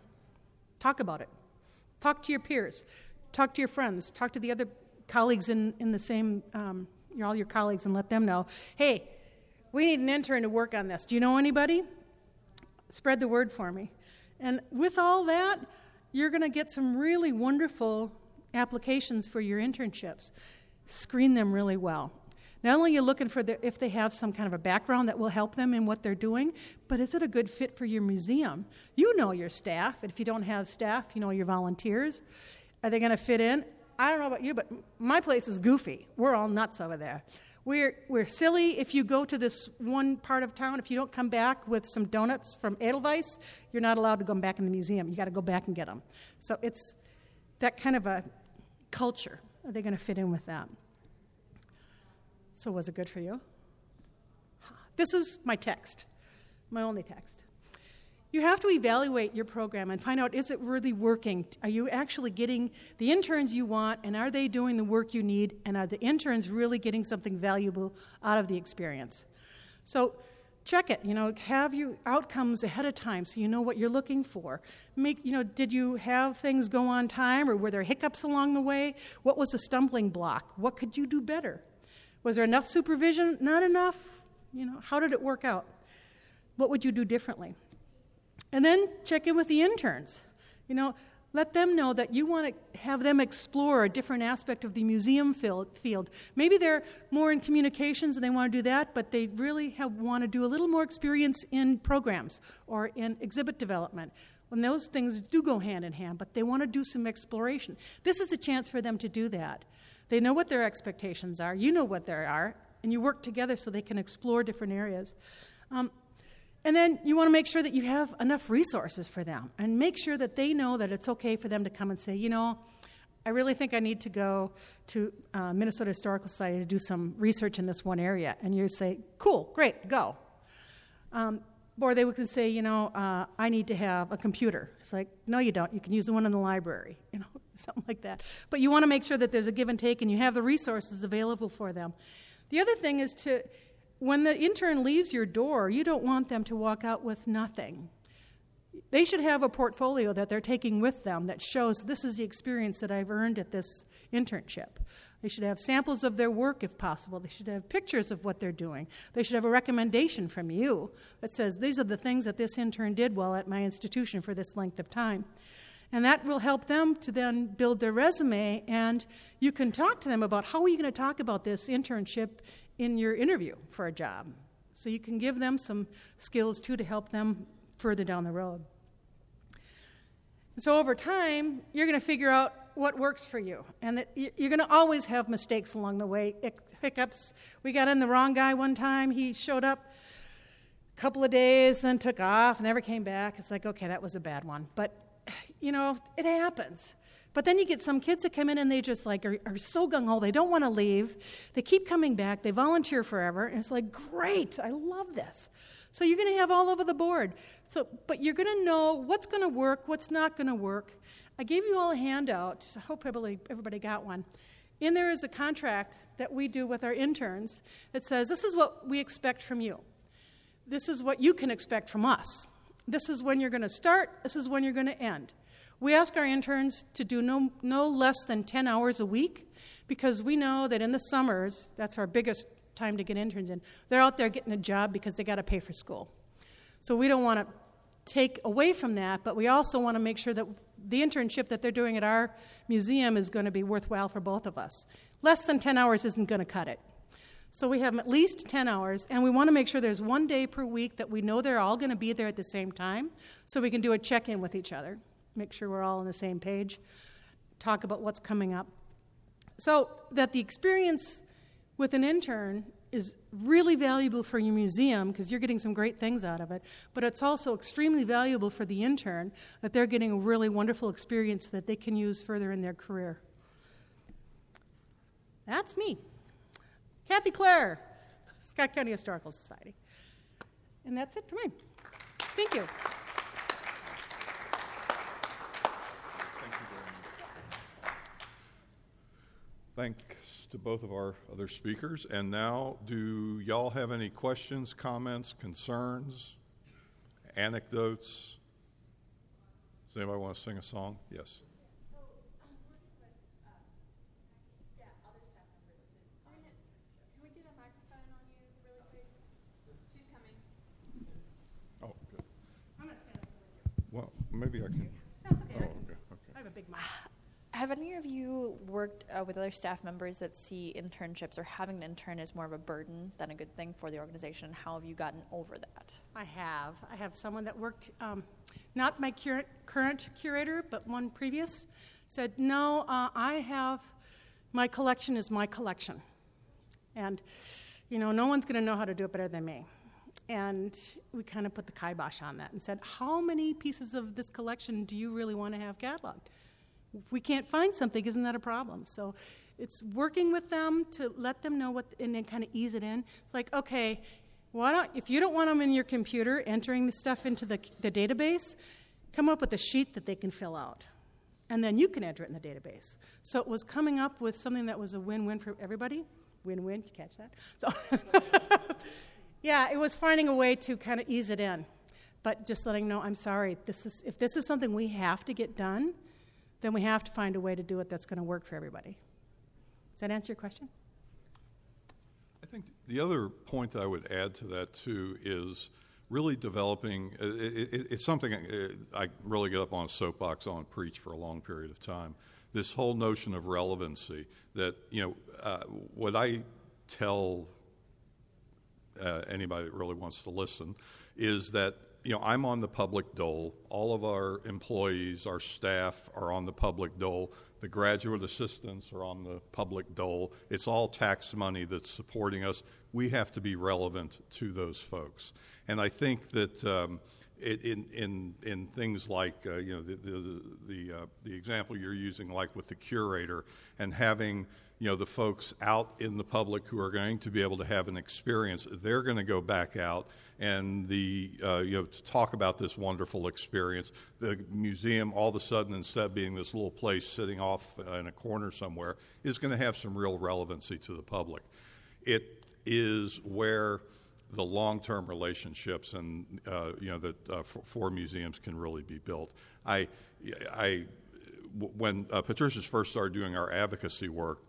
talk about it. Talk to your peers, talk to your friends, talk to the other colleagues in, in the same, um, you're all your colleagues, and let them know hey, we need an intern to work on this. Do you know anybody? Spread the word for me. And with all that, you're going to get some really wonderful applications for your internships. Screen them really well. Not only are you looking for the, if they have some kind of a background that will help them in what they're doing, but is it a good fit for your museum? You know your staff, and if you don't have staff, you know your volunteers. Are they going to fit in? I don't know about you, but my place is goofy. We're all nuts over there. We're, we're silly if you go to this one part of town. If you don't come back with some donuts from Edelweiss, you're not allowed to go back in the museum. You got to go back and get them. So it's that kind of a culture. Are they going to fit in with that? So, was it good for you? This is my text, my only text. You have to evaluate your program and find out is it really working? Are you actually getting the interns you want, and are they doing the work you need? And are the interns really getting something valuable out of the experience? So, check it you know have your outcomes ahead of time so you know what you're looking for. Make you know did you have things go on time or were there hiccups along the way? What was the stumbling block? What could you do better? Was there enough supervision? Not enough? You know how did it work out? What would you do differently and then check in with the interns. You know, let them know that you want to have them explore a different aspect of the museum field. Maybe they're more in communications and they want to do that, but they really have, want to do a little more experience in programs or in exhibit development. And those things do go hand in hand, but they want to do some exploration. This is a chance for them to do that. They know what their expectations are, you know what they are, and you work together so they can explore different areas. Um, and then you want to make sure that you have enough resources for them and make sure that they know that it's okay for them to come and say, you know, I really think I need to go to uh, Minnesota Historical Society to do some research in this one area. And you say, cool, great, go. Um, or they would say, you know, uh, I need to have a computer. It's like, no, you don't. You can use the one in the library, you know, something like that. But you want to make sure that there's a give and take and you have the resources available for them. The other thing is to when the intern leaves your door, you don't want them to walk out with nothing. They should have a portfolio that they're taking with them that shows this is the experience that I've earned at this internship. They should have samples of their work if possible. They should have pictures of what they're doing. They should have a recommendation from you that says, These are the things that this intern did while at my institution for this length of time. And that will help them to then build their resume, and you can talk to them about how are you going to talk about this internship in your interview for a job. So you can give them some skills too to help them further down the road. And so over time, you're going to figure out what works for you. And that you're going to always have mistakes along the way, hiccups. We got in the wrong guy one time. He showed up a couple of days, then took off, never came back. It's like, okay, that was a bad one. But, you know, it happens. But then you get some kids that come in and they just like are, are so gung ho, they don't want to leave. They keep coming back, they volunteer forever, and it's like, great, I love this. So you're going to have all over the board. So, but you're going to know what's going to work, what's not going to work. I gave you all a handout. I hope everybody, got one. In there is a contract that we do with our interns that says this is what we expect from you. This is what you can expect from us. This is when you're going to start, this is when you're going to end. We ask our interns to do no, no less than 10 hours a week because we know that in the summers, that's our biggest time to get interns in, they're out there getting a job because they got to pay for school. So we don't want to take away from that, but we also want to make sure that the internship that they're doing at our museum is going to be worthwhile for both of us. Less than 10 hours isn't going to cut it. So we have at least 10 hours, and we want to make sure there's one day per week that we know they're all going to be there at the same time so we can do a check in with each other make sure we're all on the same page, talk about what's coming up. So that the experience with an intern is really valuable for your museum because you're getting some great things out of it, but it's also extremely valuable for the intern that they're getting a really wonderful experience that they can use further in their career. That's me, Kathy Klehr, Scott County Historical Society. And that's it for me. Thank you. Thanks to both of our other speakers. And now, do y'all have any questions, comments, concerns, anecdotes? Does anybody want to sing a song? Yes. Um, oh, good. Well, maybe I can. That's okay. Oh, okay. okay. I have a big mic. Have any of you worked uh, with other staff members that see internships or having an intern as more of a burden than a good thing for the organization? How have you gotten over that? I have. I have someone that worked, um, not my cur- current curator, but one previous, said, No, uh, I have, my collection is my collection. And, you know, no one's going to know how to do it better than me. And we kind of put the kibosh on that and said, How many pieces of this collection do you really want to have cataloged? If we can't find something, isn't that a problem? So it's working with them to let them know what, and then kind of ease it in. It's like, okay, why don't, if you don't want them in your computer entering the stuff into the, the database, come up with a sheet that they can fill out. And then you can enter it in the database. So it was coming up with something that was a win win for everybody. Win win, you catch that? So, yeah, it was finding a way to kind of ease it in. But just letting know, I'm sorry, this is, if this is something we have to get done, then we have to find a way to do it that's going to work for everybody. Does that answer your question? I think the other point that I would add to that too is really developing. Uh, it, it, it's something uh, I really get up on a soapbox on preach for a long period of time. This whole notion of relevancy that you know uh, what I tell uh, anybody that really wants to listen is that you know, I'm on the public dole. All of our employees, our staff are on the public dole. The graduate assistants are on the public dole. It's all tax money that's supporting us. We have to be relevant to those folks. And I think that um, in, in, in things like, uh, you know, the, the, the, uh, the example you're using, like with the curator, and having you know the folks out in the public who are going to be able to have an experience they're going to go back out and the uh, you know to talk about this wonderful experience. The museum all of a sudden instead of being this little place sitting off in a corner somewhere is going to have some real relevancy to the public. It is where the long-term relationships and uh, you know that uh, for, for, museums can really be built. I i when uh, Patricia's first started doing our advocacy work,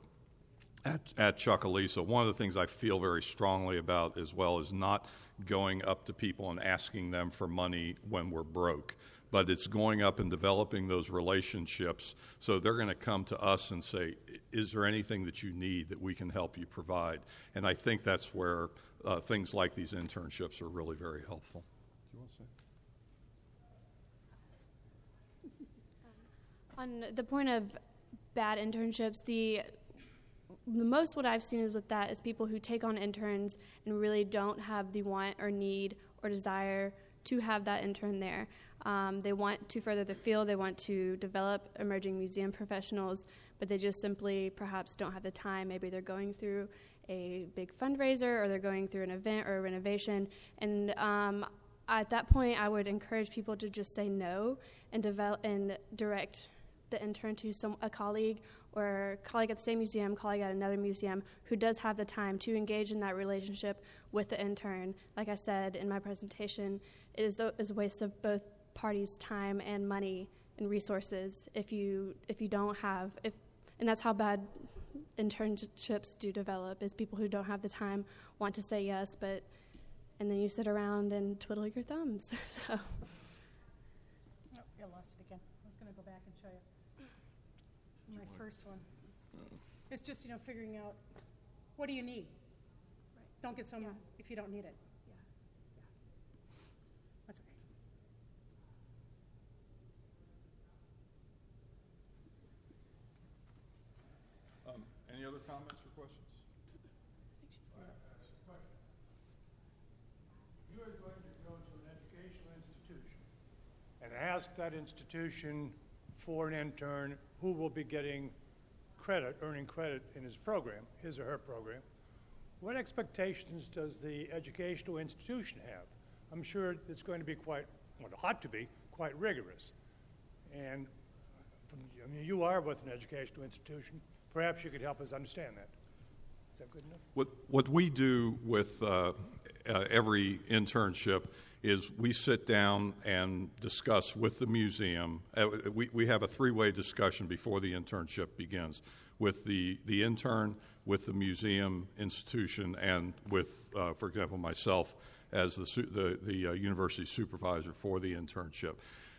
at, at Chucalissa, one of the things I feel very strongly about as well is not going up to people and asking them for money when we're broke. but it's going up and developing those relationships. So they're going to come to us and say, Is there anything that you need that we can help you provide? And I think that's where uh, things like these internships are really very helpful. On the point of bad internships, the the most what I've seen is with that is people who take on interns and really don't have the want or need or desire to have that intern there. Um, they want to further the field, they want to develop emerging museum professionals, but they just simply perhaps don't have the time. Maybe they're going through a big fundraiser or they're going through an event or a renovation. And um, at that point, I would encourage people to just say no and develop and direct the intern to some a colleague or colleague at the same museum, colleague at another museum who does have the time to engage in that relationship with the intern. Like I said in my presentation, it is a, is a waste of both parties' time and money and resources if you if you don't have if and that's how bad internships do develop is people who don't have the time want to say yes but and then you sit around and twiddle your thumbs so first one. It's just, you know, figuring out what do you need? Right. Don't get some Yeah. if you don't need it. Yeah. yeah. That's okay. Um, any other comments or questions? I think she's there. You are going to go to an educational institution and ask that institution for an intern who will be getting credit, earning credit in his program, his or her program. What expectations does the educational institution have? I'm sure it's going to be quite, well, it ought to be, quite rigorous. And from, I mean, you are with an educational institution. Perhaps you could help us understand that. Is that good enough? What, what we do with uh, uh, every internship is we sit down and discuss with the museum. Uh, we, we have a three way discussion before the internship begins with the, the intern, with the museum institution, and with, uh, for example, myself as the, the, the uh, university supervisor for the internship.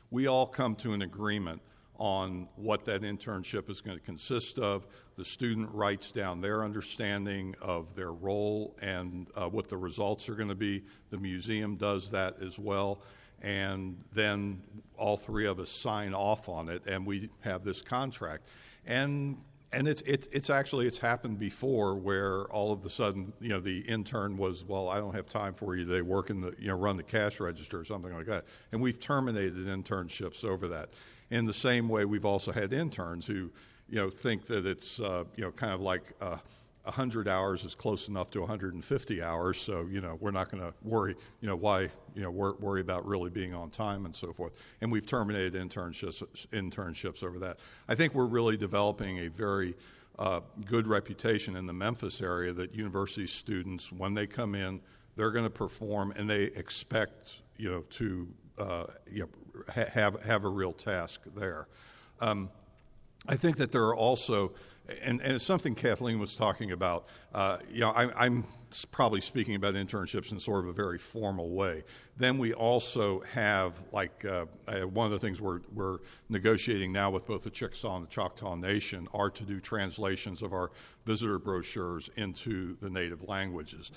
We all come to an agreement on what that internship is going to consist of. The student writes down their understanding of their role and uh, what the results are going to be. The museum does that as well. And then all three of us sign off on it, and we have this contract. And and it's, it's, it's actually it's happened before where all of a sudden you know the intern was well I don't have time for you today work in the you know run the cash register or something like that and we've terminated internships over that in the same way, we've also had interns who, you know, think that it's, uh, you know, kind of like uh, 100 hours is close enough to 150 hours, so, you know, we're not going to worry, you know, why, you know, wor- worry about really being on time and so forth. And we've terminated internships, internships over that. I think we're really developing a very uh, good reputation in the Memphis area that university students, when they come in, they're going to perform and they expect, you know, to uh, you know, have have a real task there. Um, I think that there are also, and, and it's something Kathleen was talking about. Uh, you know, I, am probably speaking about internships in sort of a very formal way. Then we also have, like, uh, one of the things we're, we're negotiating now with both the Chickasaw and the Choctaw Nation are to do translations of our visitor brochures into the native languages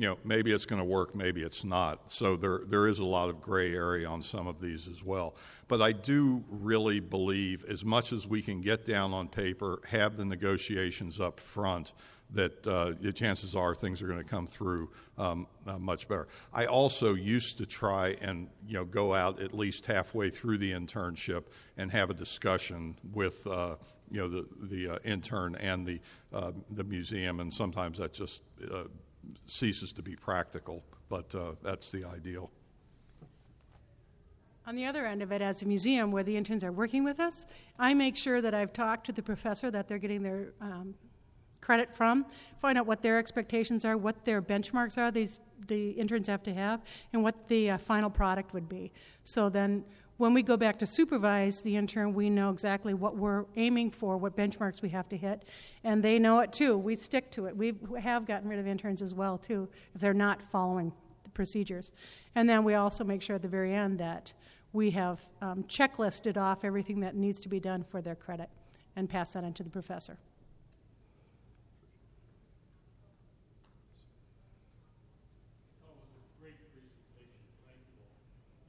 you know, maybe it's going to work, maybe it's not. So there, there is a lot of gray area on some of these as well. But I do really believe, as much as we can get down on paper, have the negotiations up front, that uh, the chances are things are going to come through um, uh, much better. I also used to try and you know go out at least halfway through the internship and have a discussion with uh, you know the the uh, intern and the uh, the museum, and sometimes that just uh, ceases to be practical, but uh, that's the ideal. On the other end of it, as a museum where the interns are working with us, I make sure that I've talked to the professor that they're getting their um, credit from, find out what their expectations are, what their benchmarks are these the interns have to have, and what the uh, final product would be. So then when we go back to supervise the intern, we know exactly what we're aiming for, what benchmarks we have to hit, and they know it too. We stick to it. We have gotten rid of interns as well too if they're not following the procedures. And then we also make sure at the very end that we have um, checklisted off everything that needs to be done for their credit and pass that on to the professor. Oh, it was a great presentation. Thank you all.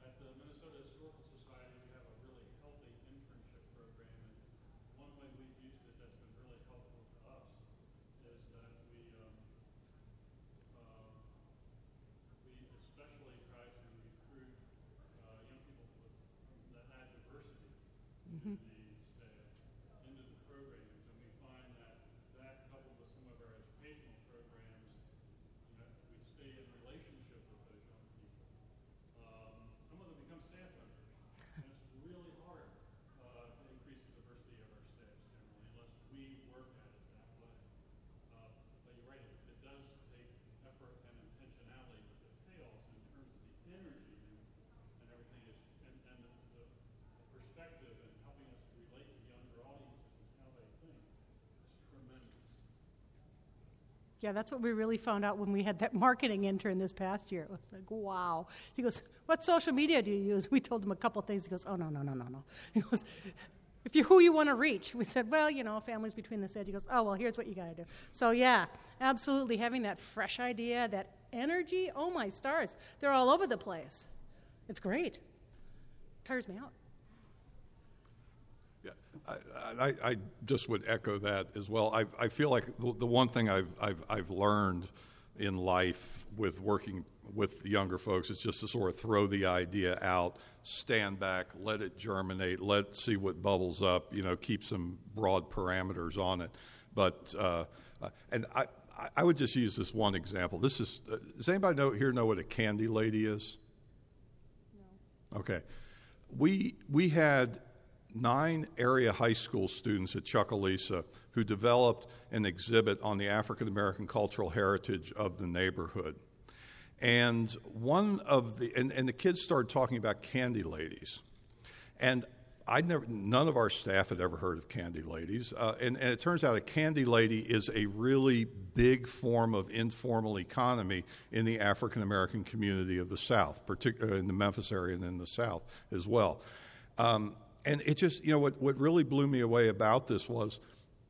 At the Minnesota Historical Society, we have a really healthy internship program, and one way we've used it that's been really helpful to us is that we, um, uh, we especially try to recruit uh, young people with, that add diversity to the staff into the programs, and we find that that coupled with some of our educational programs you know, we stay in relationship with those young people. Um, some of them become staff members, and it's really hard uh, to increase the diversity of our staffs generally, unless we work at it that way. Uh, but you're right, it, it does take effort and intentionality, but the payoffs in terms of the energy and, and everything is, and, and the, the, the perspective and helping us to relate to younger audiences and how they think is tremendous. Yeah, that's what we really found out when we had that marketing intern this past year. It was like, wow. He goes, What social media do you use? We told him a couple things. He goes, Oh, no, no, no, no, no. He goes, If you who you want to reach. We said, Well, you know, families between this age. He goes, Oh, well, here's what you got to do. So, yeah, absolutely having that fresh idea, that energy. Oh, my stars. They're all over the place. It's great. Tires me out. I, I just would echo that as well. I, I feel like the, the one thing I've, I've, I've learned in life with working with younger folks is just to sort of throw the idea out, stand back, let it germinate, let see what bubbles up, you know, keep some broad parameters on it. But, uh, uh, and I, I would just use this one example. This is, uh, does anybody know, here know what a candy lady is? No. Okay. We, we had nine area high school students at Chucalissa who developed an exhibit on the African American cultural heritage of the neighborhood. And one of the, and, and the kids started talking about candy ladies. And I'd never, none of our staff had ever heard of candy ladies. Uh, and, and it turns out a candy lady is a really big form of informal economy in the African American community of the South, particularly in the Memphis area and in the South as well. Um, and it just, you know, what, what really blew me away about this was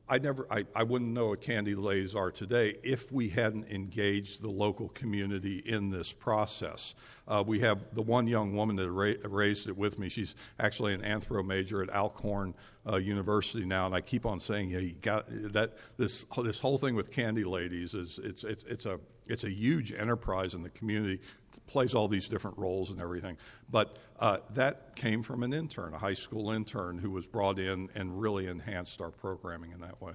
I never, I, I wouldn't know what candy ladies are today if we hadn't engaged the local community in this process. Uh, we have the one young woman that ra- raised it with me. She's actually an anthro major at Alcorn uh, University now, and I keep on saying, yeah, you got that. This this whole thing with candy ladies is it's it's it's a it's a huge enterprise in the community. Plays all these different roles and everything. But uh, that came from an intern, a high school intern who was brought in and really enhanced our programming in that way.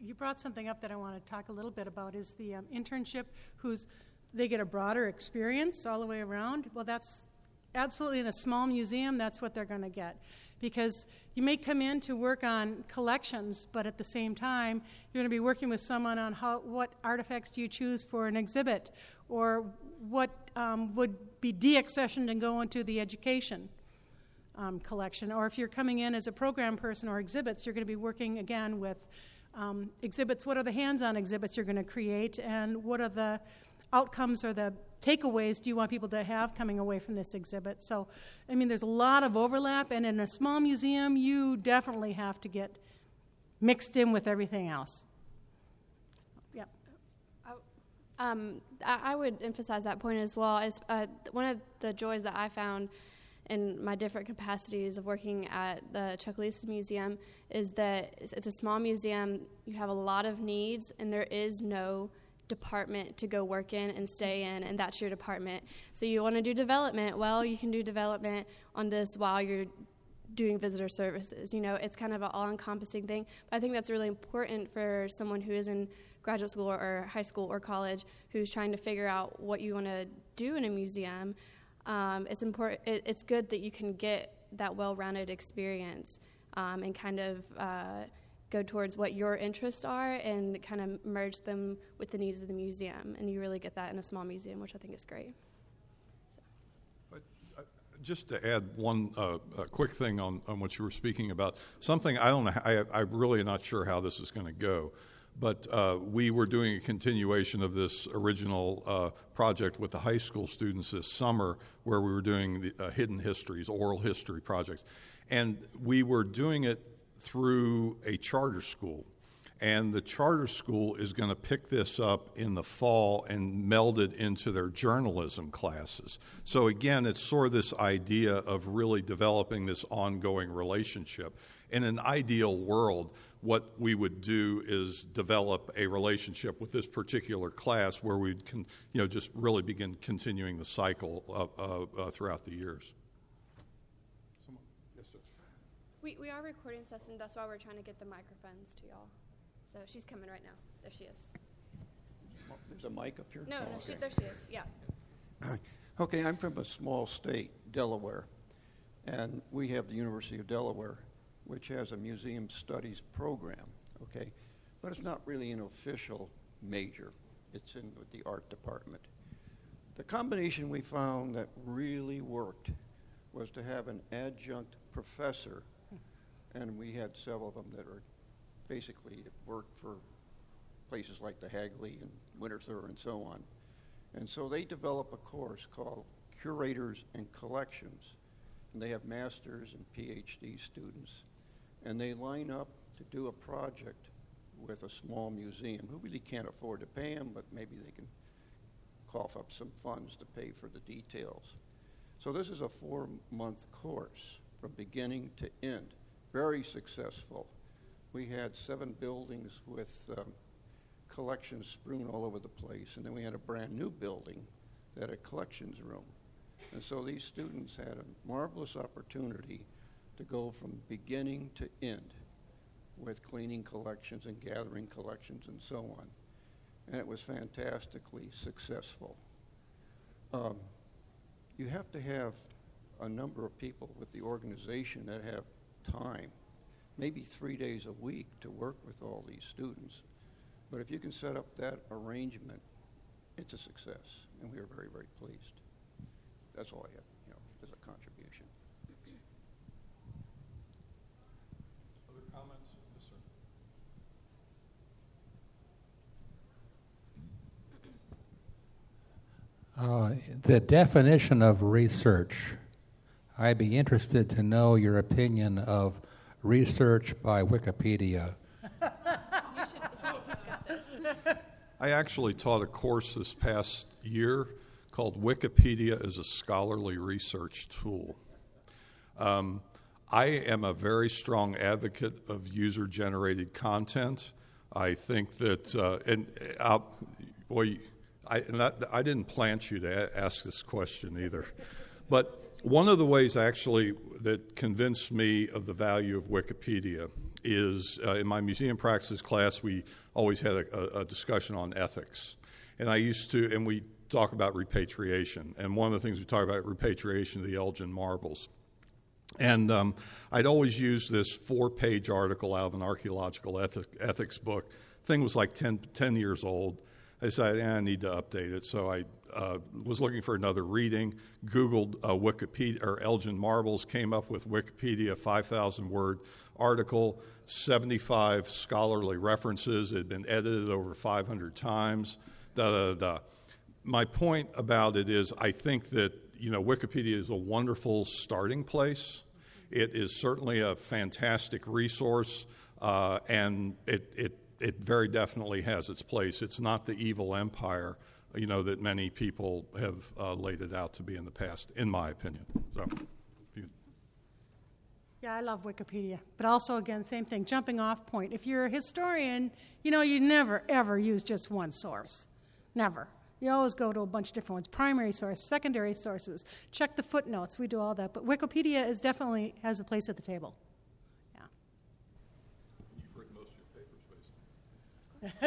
You brought something up that I want to talk a little bit about is the um, internship who's they get a broader experience all the way around. Well, that's absolutely in a small museum, that's what they're going to get. Because you may come in to work on collections, but at the same time, you're going to be working with someone on how, what artifacts do you choose for an exhibit, or what um, would be deaccessioned and go into the education um, collection. Or if you're coming in as a program person or exhibits, you're going to be working again with um, exhibits. What are the hands on exhibits you're going to create, and what are the outcomes or the takeaways do you want people to have coming away from this exhibit? So, I mean, there's a lot of overlap, and in a small museum, you definitely have to get mixed in with everything else. Yep. Um, I, would emphasize that point as well. As uh, one of the joys that I found in my different capacities of working at the Chucalissa Museum is that it's, a small museum. You have a lot of needs, and there is no department to go work in and stay in, and that's your department. So you want to do development? Well, you can do development on this while you're doing visitor services. You know, it's kind of an all-encompassing thing. But I think that's really important for someone who is in graduate school or high school or college who's trying to figure out what you want to do in a museum. Um, it's important. It, it's good that you can get that well-rounded experience um, and kind of. Uh, go towards what your interests are and kind of merge them with the needs of the museum. And you really get that in a small museum, which I think is great. But, uh, just to add one uh, quick thing on, on what you were speaking about, something I don't know, I, I'm really not sure how this is going to go. But uh, we were doing a continuation of this original uh, project with the high school students this summer, where we were doing the uh, hidden histories, oral history projects. And we were doing it through a charter school. And the charter school is going to pick this up in the fall and meld it into their journalism classes. So, again, it's sort of this idea of really developing this ongoing relationship. In an ideal world, what we would do is develop a relationship with this particular class where we'd can, you know, just really begin continuing the cycle of, uh, throughout the years. Yes, We, we are recording Session. That's why we're trying to get the microphones to y'all. So she's coming right now. There she is. There's a mic up here? No, oh, no, okay. she, there she is. Yeah. Okay, I'm from a small state, Delaware, and we have the University of Delaware, which has a museum studies program, okay? But it's not really an official major. It's in with the art department. The combination we found that really worked was to have an adjunct professor and we had several of them that are basically worked for places like the Hagley and Winterthur and so on. And so they develop a course called Curators and Collections, and they have masters and PhD students, and they line up to do a project with a small museum who really can't afford to pay them, but maybe they can cough up some funds to pay for the details. So this is a four-month course from beginning to end very successful. We had seven buildings with um, collections strewn all over the place, and then we had a brand new building that had a collections room. And so these students had a marvelous opportunity to go from beginning to end with cleaning collections and gathering collections and so on. And it was fantastically successful. Um, you have to have a number of people with the organization that have time, maybe three days a week to work with all these students. But if you can set up that arrangement, it's a success, and we are very, very pleased. That's all I have, you know, as a contribution. Other comments? Yes, sir. Uh, the definition of research I'd be interested to know your opinion of research by Wikipedia. I actually taught a course this past year called Wikipedia as a Scholarly Research Tool. Um, I am a very strong advocate of user generated content. I think that, uh, and I'll, well, I, I didn't plant you to a- ask this question either. But one of the ways actually that convinced me of the value of Wikipedia is uh, in my museum practices class, we always had a, a, discussion on ethics. And I used to, and we talk about repatriation. And one of the things we talk about repatriation of the Elgin marbles. And um, I'd always use this four page article out of an archaeological ethic, ethics book. Thing was like 10, 10 years old. I decided eh, I need to update it. So I uh, was looking for another reading, Googled uh, Wikipedia or Elgin Marbles, came up with Wikipedia, 5,000 word article, 75 scholarly references. It had been edited over 500 times. Da da da. My point about it is, I think that you know Wikipedia is a wonderful starting place. It is certainly a fantastic resource, uh, and it, it it very definitely has its place. It's not the evil empire, you know, that many people have uh, laid it out to be in the past, in my opinion. So. Yeah, I love Wikipedia. But also, again, same thing, jumping off point. If you're a historian, you know, you never, ever use just one source. Never. You always go to a bunch of different ones primary source, secondary sources, check the footnotes. We do all that. But Wikipedia is definitely has a place at the table. Yeah. You've written most of your papers, basically.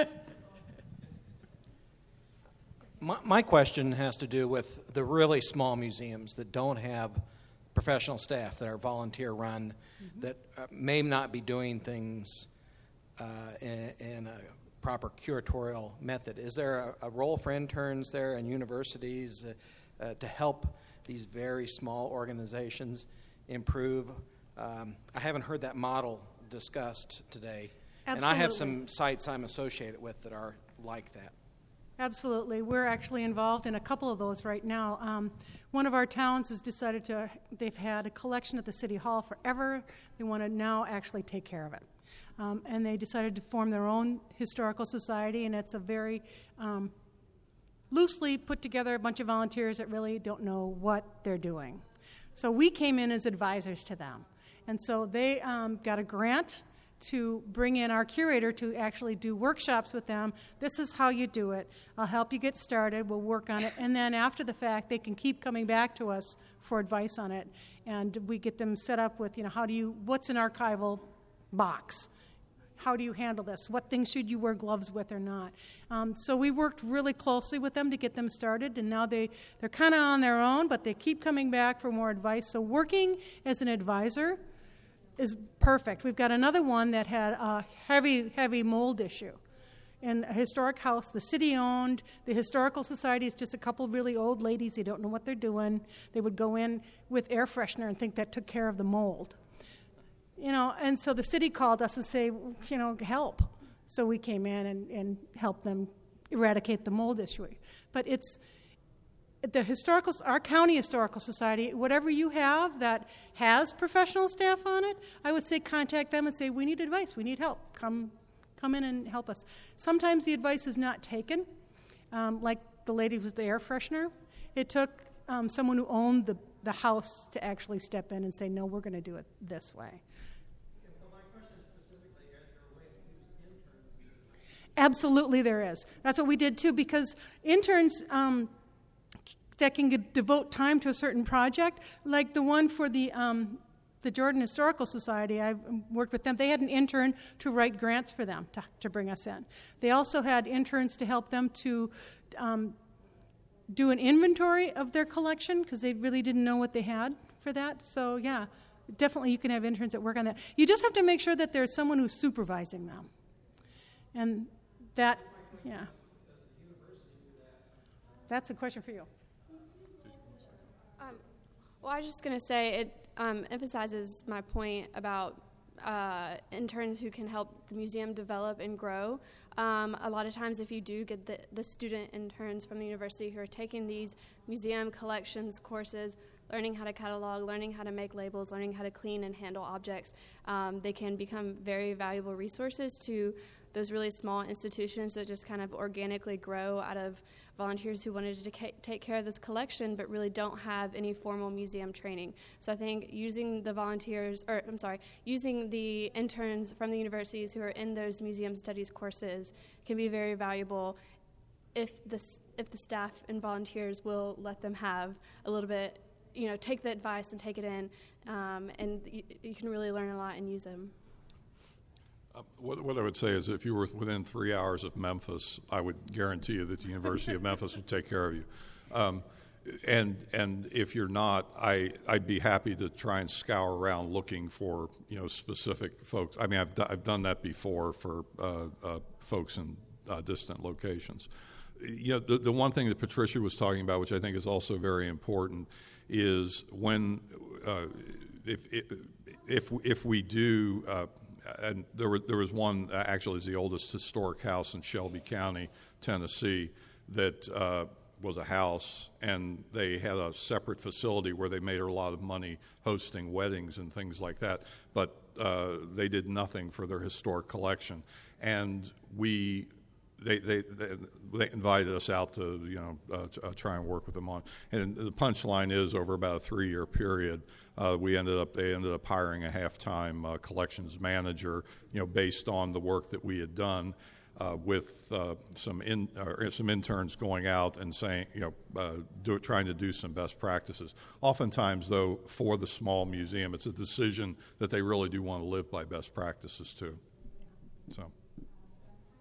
my, my question has to do with the really small museums that don't have professional staff that are volunteer run mm-hmm. that uh, may not be doing things uh, in, in, a proper curatorial method. Is there a, a role for interns there and universities uh, uh to help these very small organizations improve? Um, I haven't heard that model discussed today. Absolutely. And I have some sites I'm associated with that are like that. Absolutely. We're actually involved in a couple of those right now. Um, one of our towns has decided to, they've had a collection at the City Hall forever. They want to now actually take care of it. Um, and they decided to form their own historical society, and it's a very um, loosely put together a bunch of volunteers that really don't know what they're doing. So we came in as advisors to them. And so they um, got a grant to bring in our curator to actually do workshops with them. This is how you do it. I'll help you get started. We'll work on it. And then after the fact, they can keep coming back to us for advice on it. And we get them set up with, you know, how do you, what's an archival box? How do you handle this? What things should you wear gloves with or not? Um, so we worked really closely with them to get them started, and now they, they're kind of on their own, but they keep coming back for more advice. So working as an advisor is perfect. We've got another one that had a heavy, heavy mold issue. In a historic house, the city owned, the Historical Society is just a couple really old ladies. They don't know what they're doing. They would go in with air freshener and think that took care of the mold. You know, and so the city called us and say, you know, help. So we came in and, and helped them eradicate the mold issue. But it's, the historical, our county historical society, whatever you have that has professional staff on it, I would say contact them and say, we need advice, we need help. Come, come in and help us. Sometimes the advice is not taken, um, like the lady with the air freshener. It took um, someone who owned the, the house to actually step in and say, no, we're going to do it this way. Absolutely, there is. That's what we did too, because interns. Um, that can get, devote time to a certain project, like the one for the um, the Jordan Historical Society, I've worked with them. They had an intern to write grants for them to, to bring us in. They also had interns to help them to um, do an inventory of their collection because they really didn't know what they had for that. So, yeah, definitely you can have interns that work on that. You just have to make sure that there's someone who's supervising them. And that, yeah. That's a question for you. Well, I was just going to say it um, emphasizes my point about uh, interns who can help the museum develop and grow. Um, a lot of times, if you do get the, the student interns from the university who are taking these museum collections courses, learning how to catalog, learning how to make labels, learning how to clean and handle objects, um, they can become very valuable resources to those really small institutions that just kind of organically grow out of volunteers who wanted to take care of this collection but really don't have any formal museum training. So I think using the volunteers, or I'm sorry, using the interns from the universities who are in those museum studies courses can be very valuable if the, if the staff and volunteers will let them have a little bit, you know, take the advice and take it in, um, and you can really learn a lot and use them. Uh, What, what I would say is if you were within three hours of Memphis, I would guarantee you that the University of Memphis would take care of you. Um, and and if you're not, I I'd be happy to try and scour around looking for you know specific folks. I mean, I've do, I've done that before for uh, uh, folks in uh, distant locations. You know, the, the one thing that Patricia was talking about, which I think is also very important, is when uh, if, if if if we do. And there was, there was one, uh, actually, is the oldest historic house in Shelby County, Tennessee, that uh, was a house, and they had a separate facility where they made a lot of money hosting weddings and things like that. But uh, they did nothing for their historic collection, and we. They, they, they, they invited us out to you know uh, to, uh, try and work with them on and the punchline is over about a three year period uh, we ended up they ended up hiring a half-time uh, collections manager you know based on the work that we had done uh, with uh, some in, some interns going out and saying, you know, do, trying to do some best practices. Oftentimes, though, for the small museum, it's a decision that they really do want to live by best practices too. So,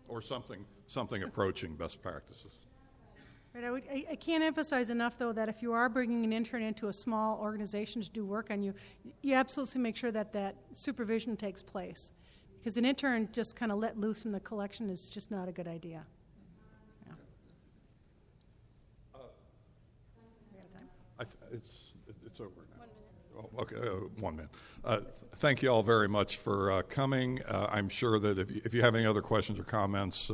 or something something approaching best practices. Right, I, would, I, I can't emphasize enough, though, that if you are bringing an intern into a small organization to do work on you, you absolutely make sure that that supervision takes place. Because an intern just kind of let loose in the collection is just not a good idea. Yeah. I th- it's it's over now. Oh, okay, uh, one minute. Uh, th- thank you all very much for uh, coming. Uh, I'm sure that if you, if you have any other questions or comments,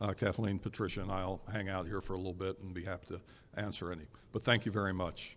uh, Kathleen, Patricia, and I'll hang out here for a little bit and be happy to answer any. But thank you very much.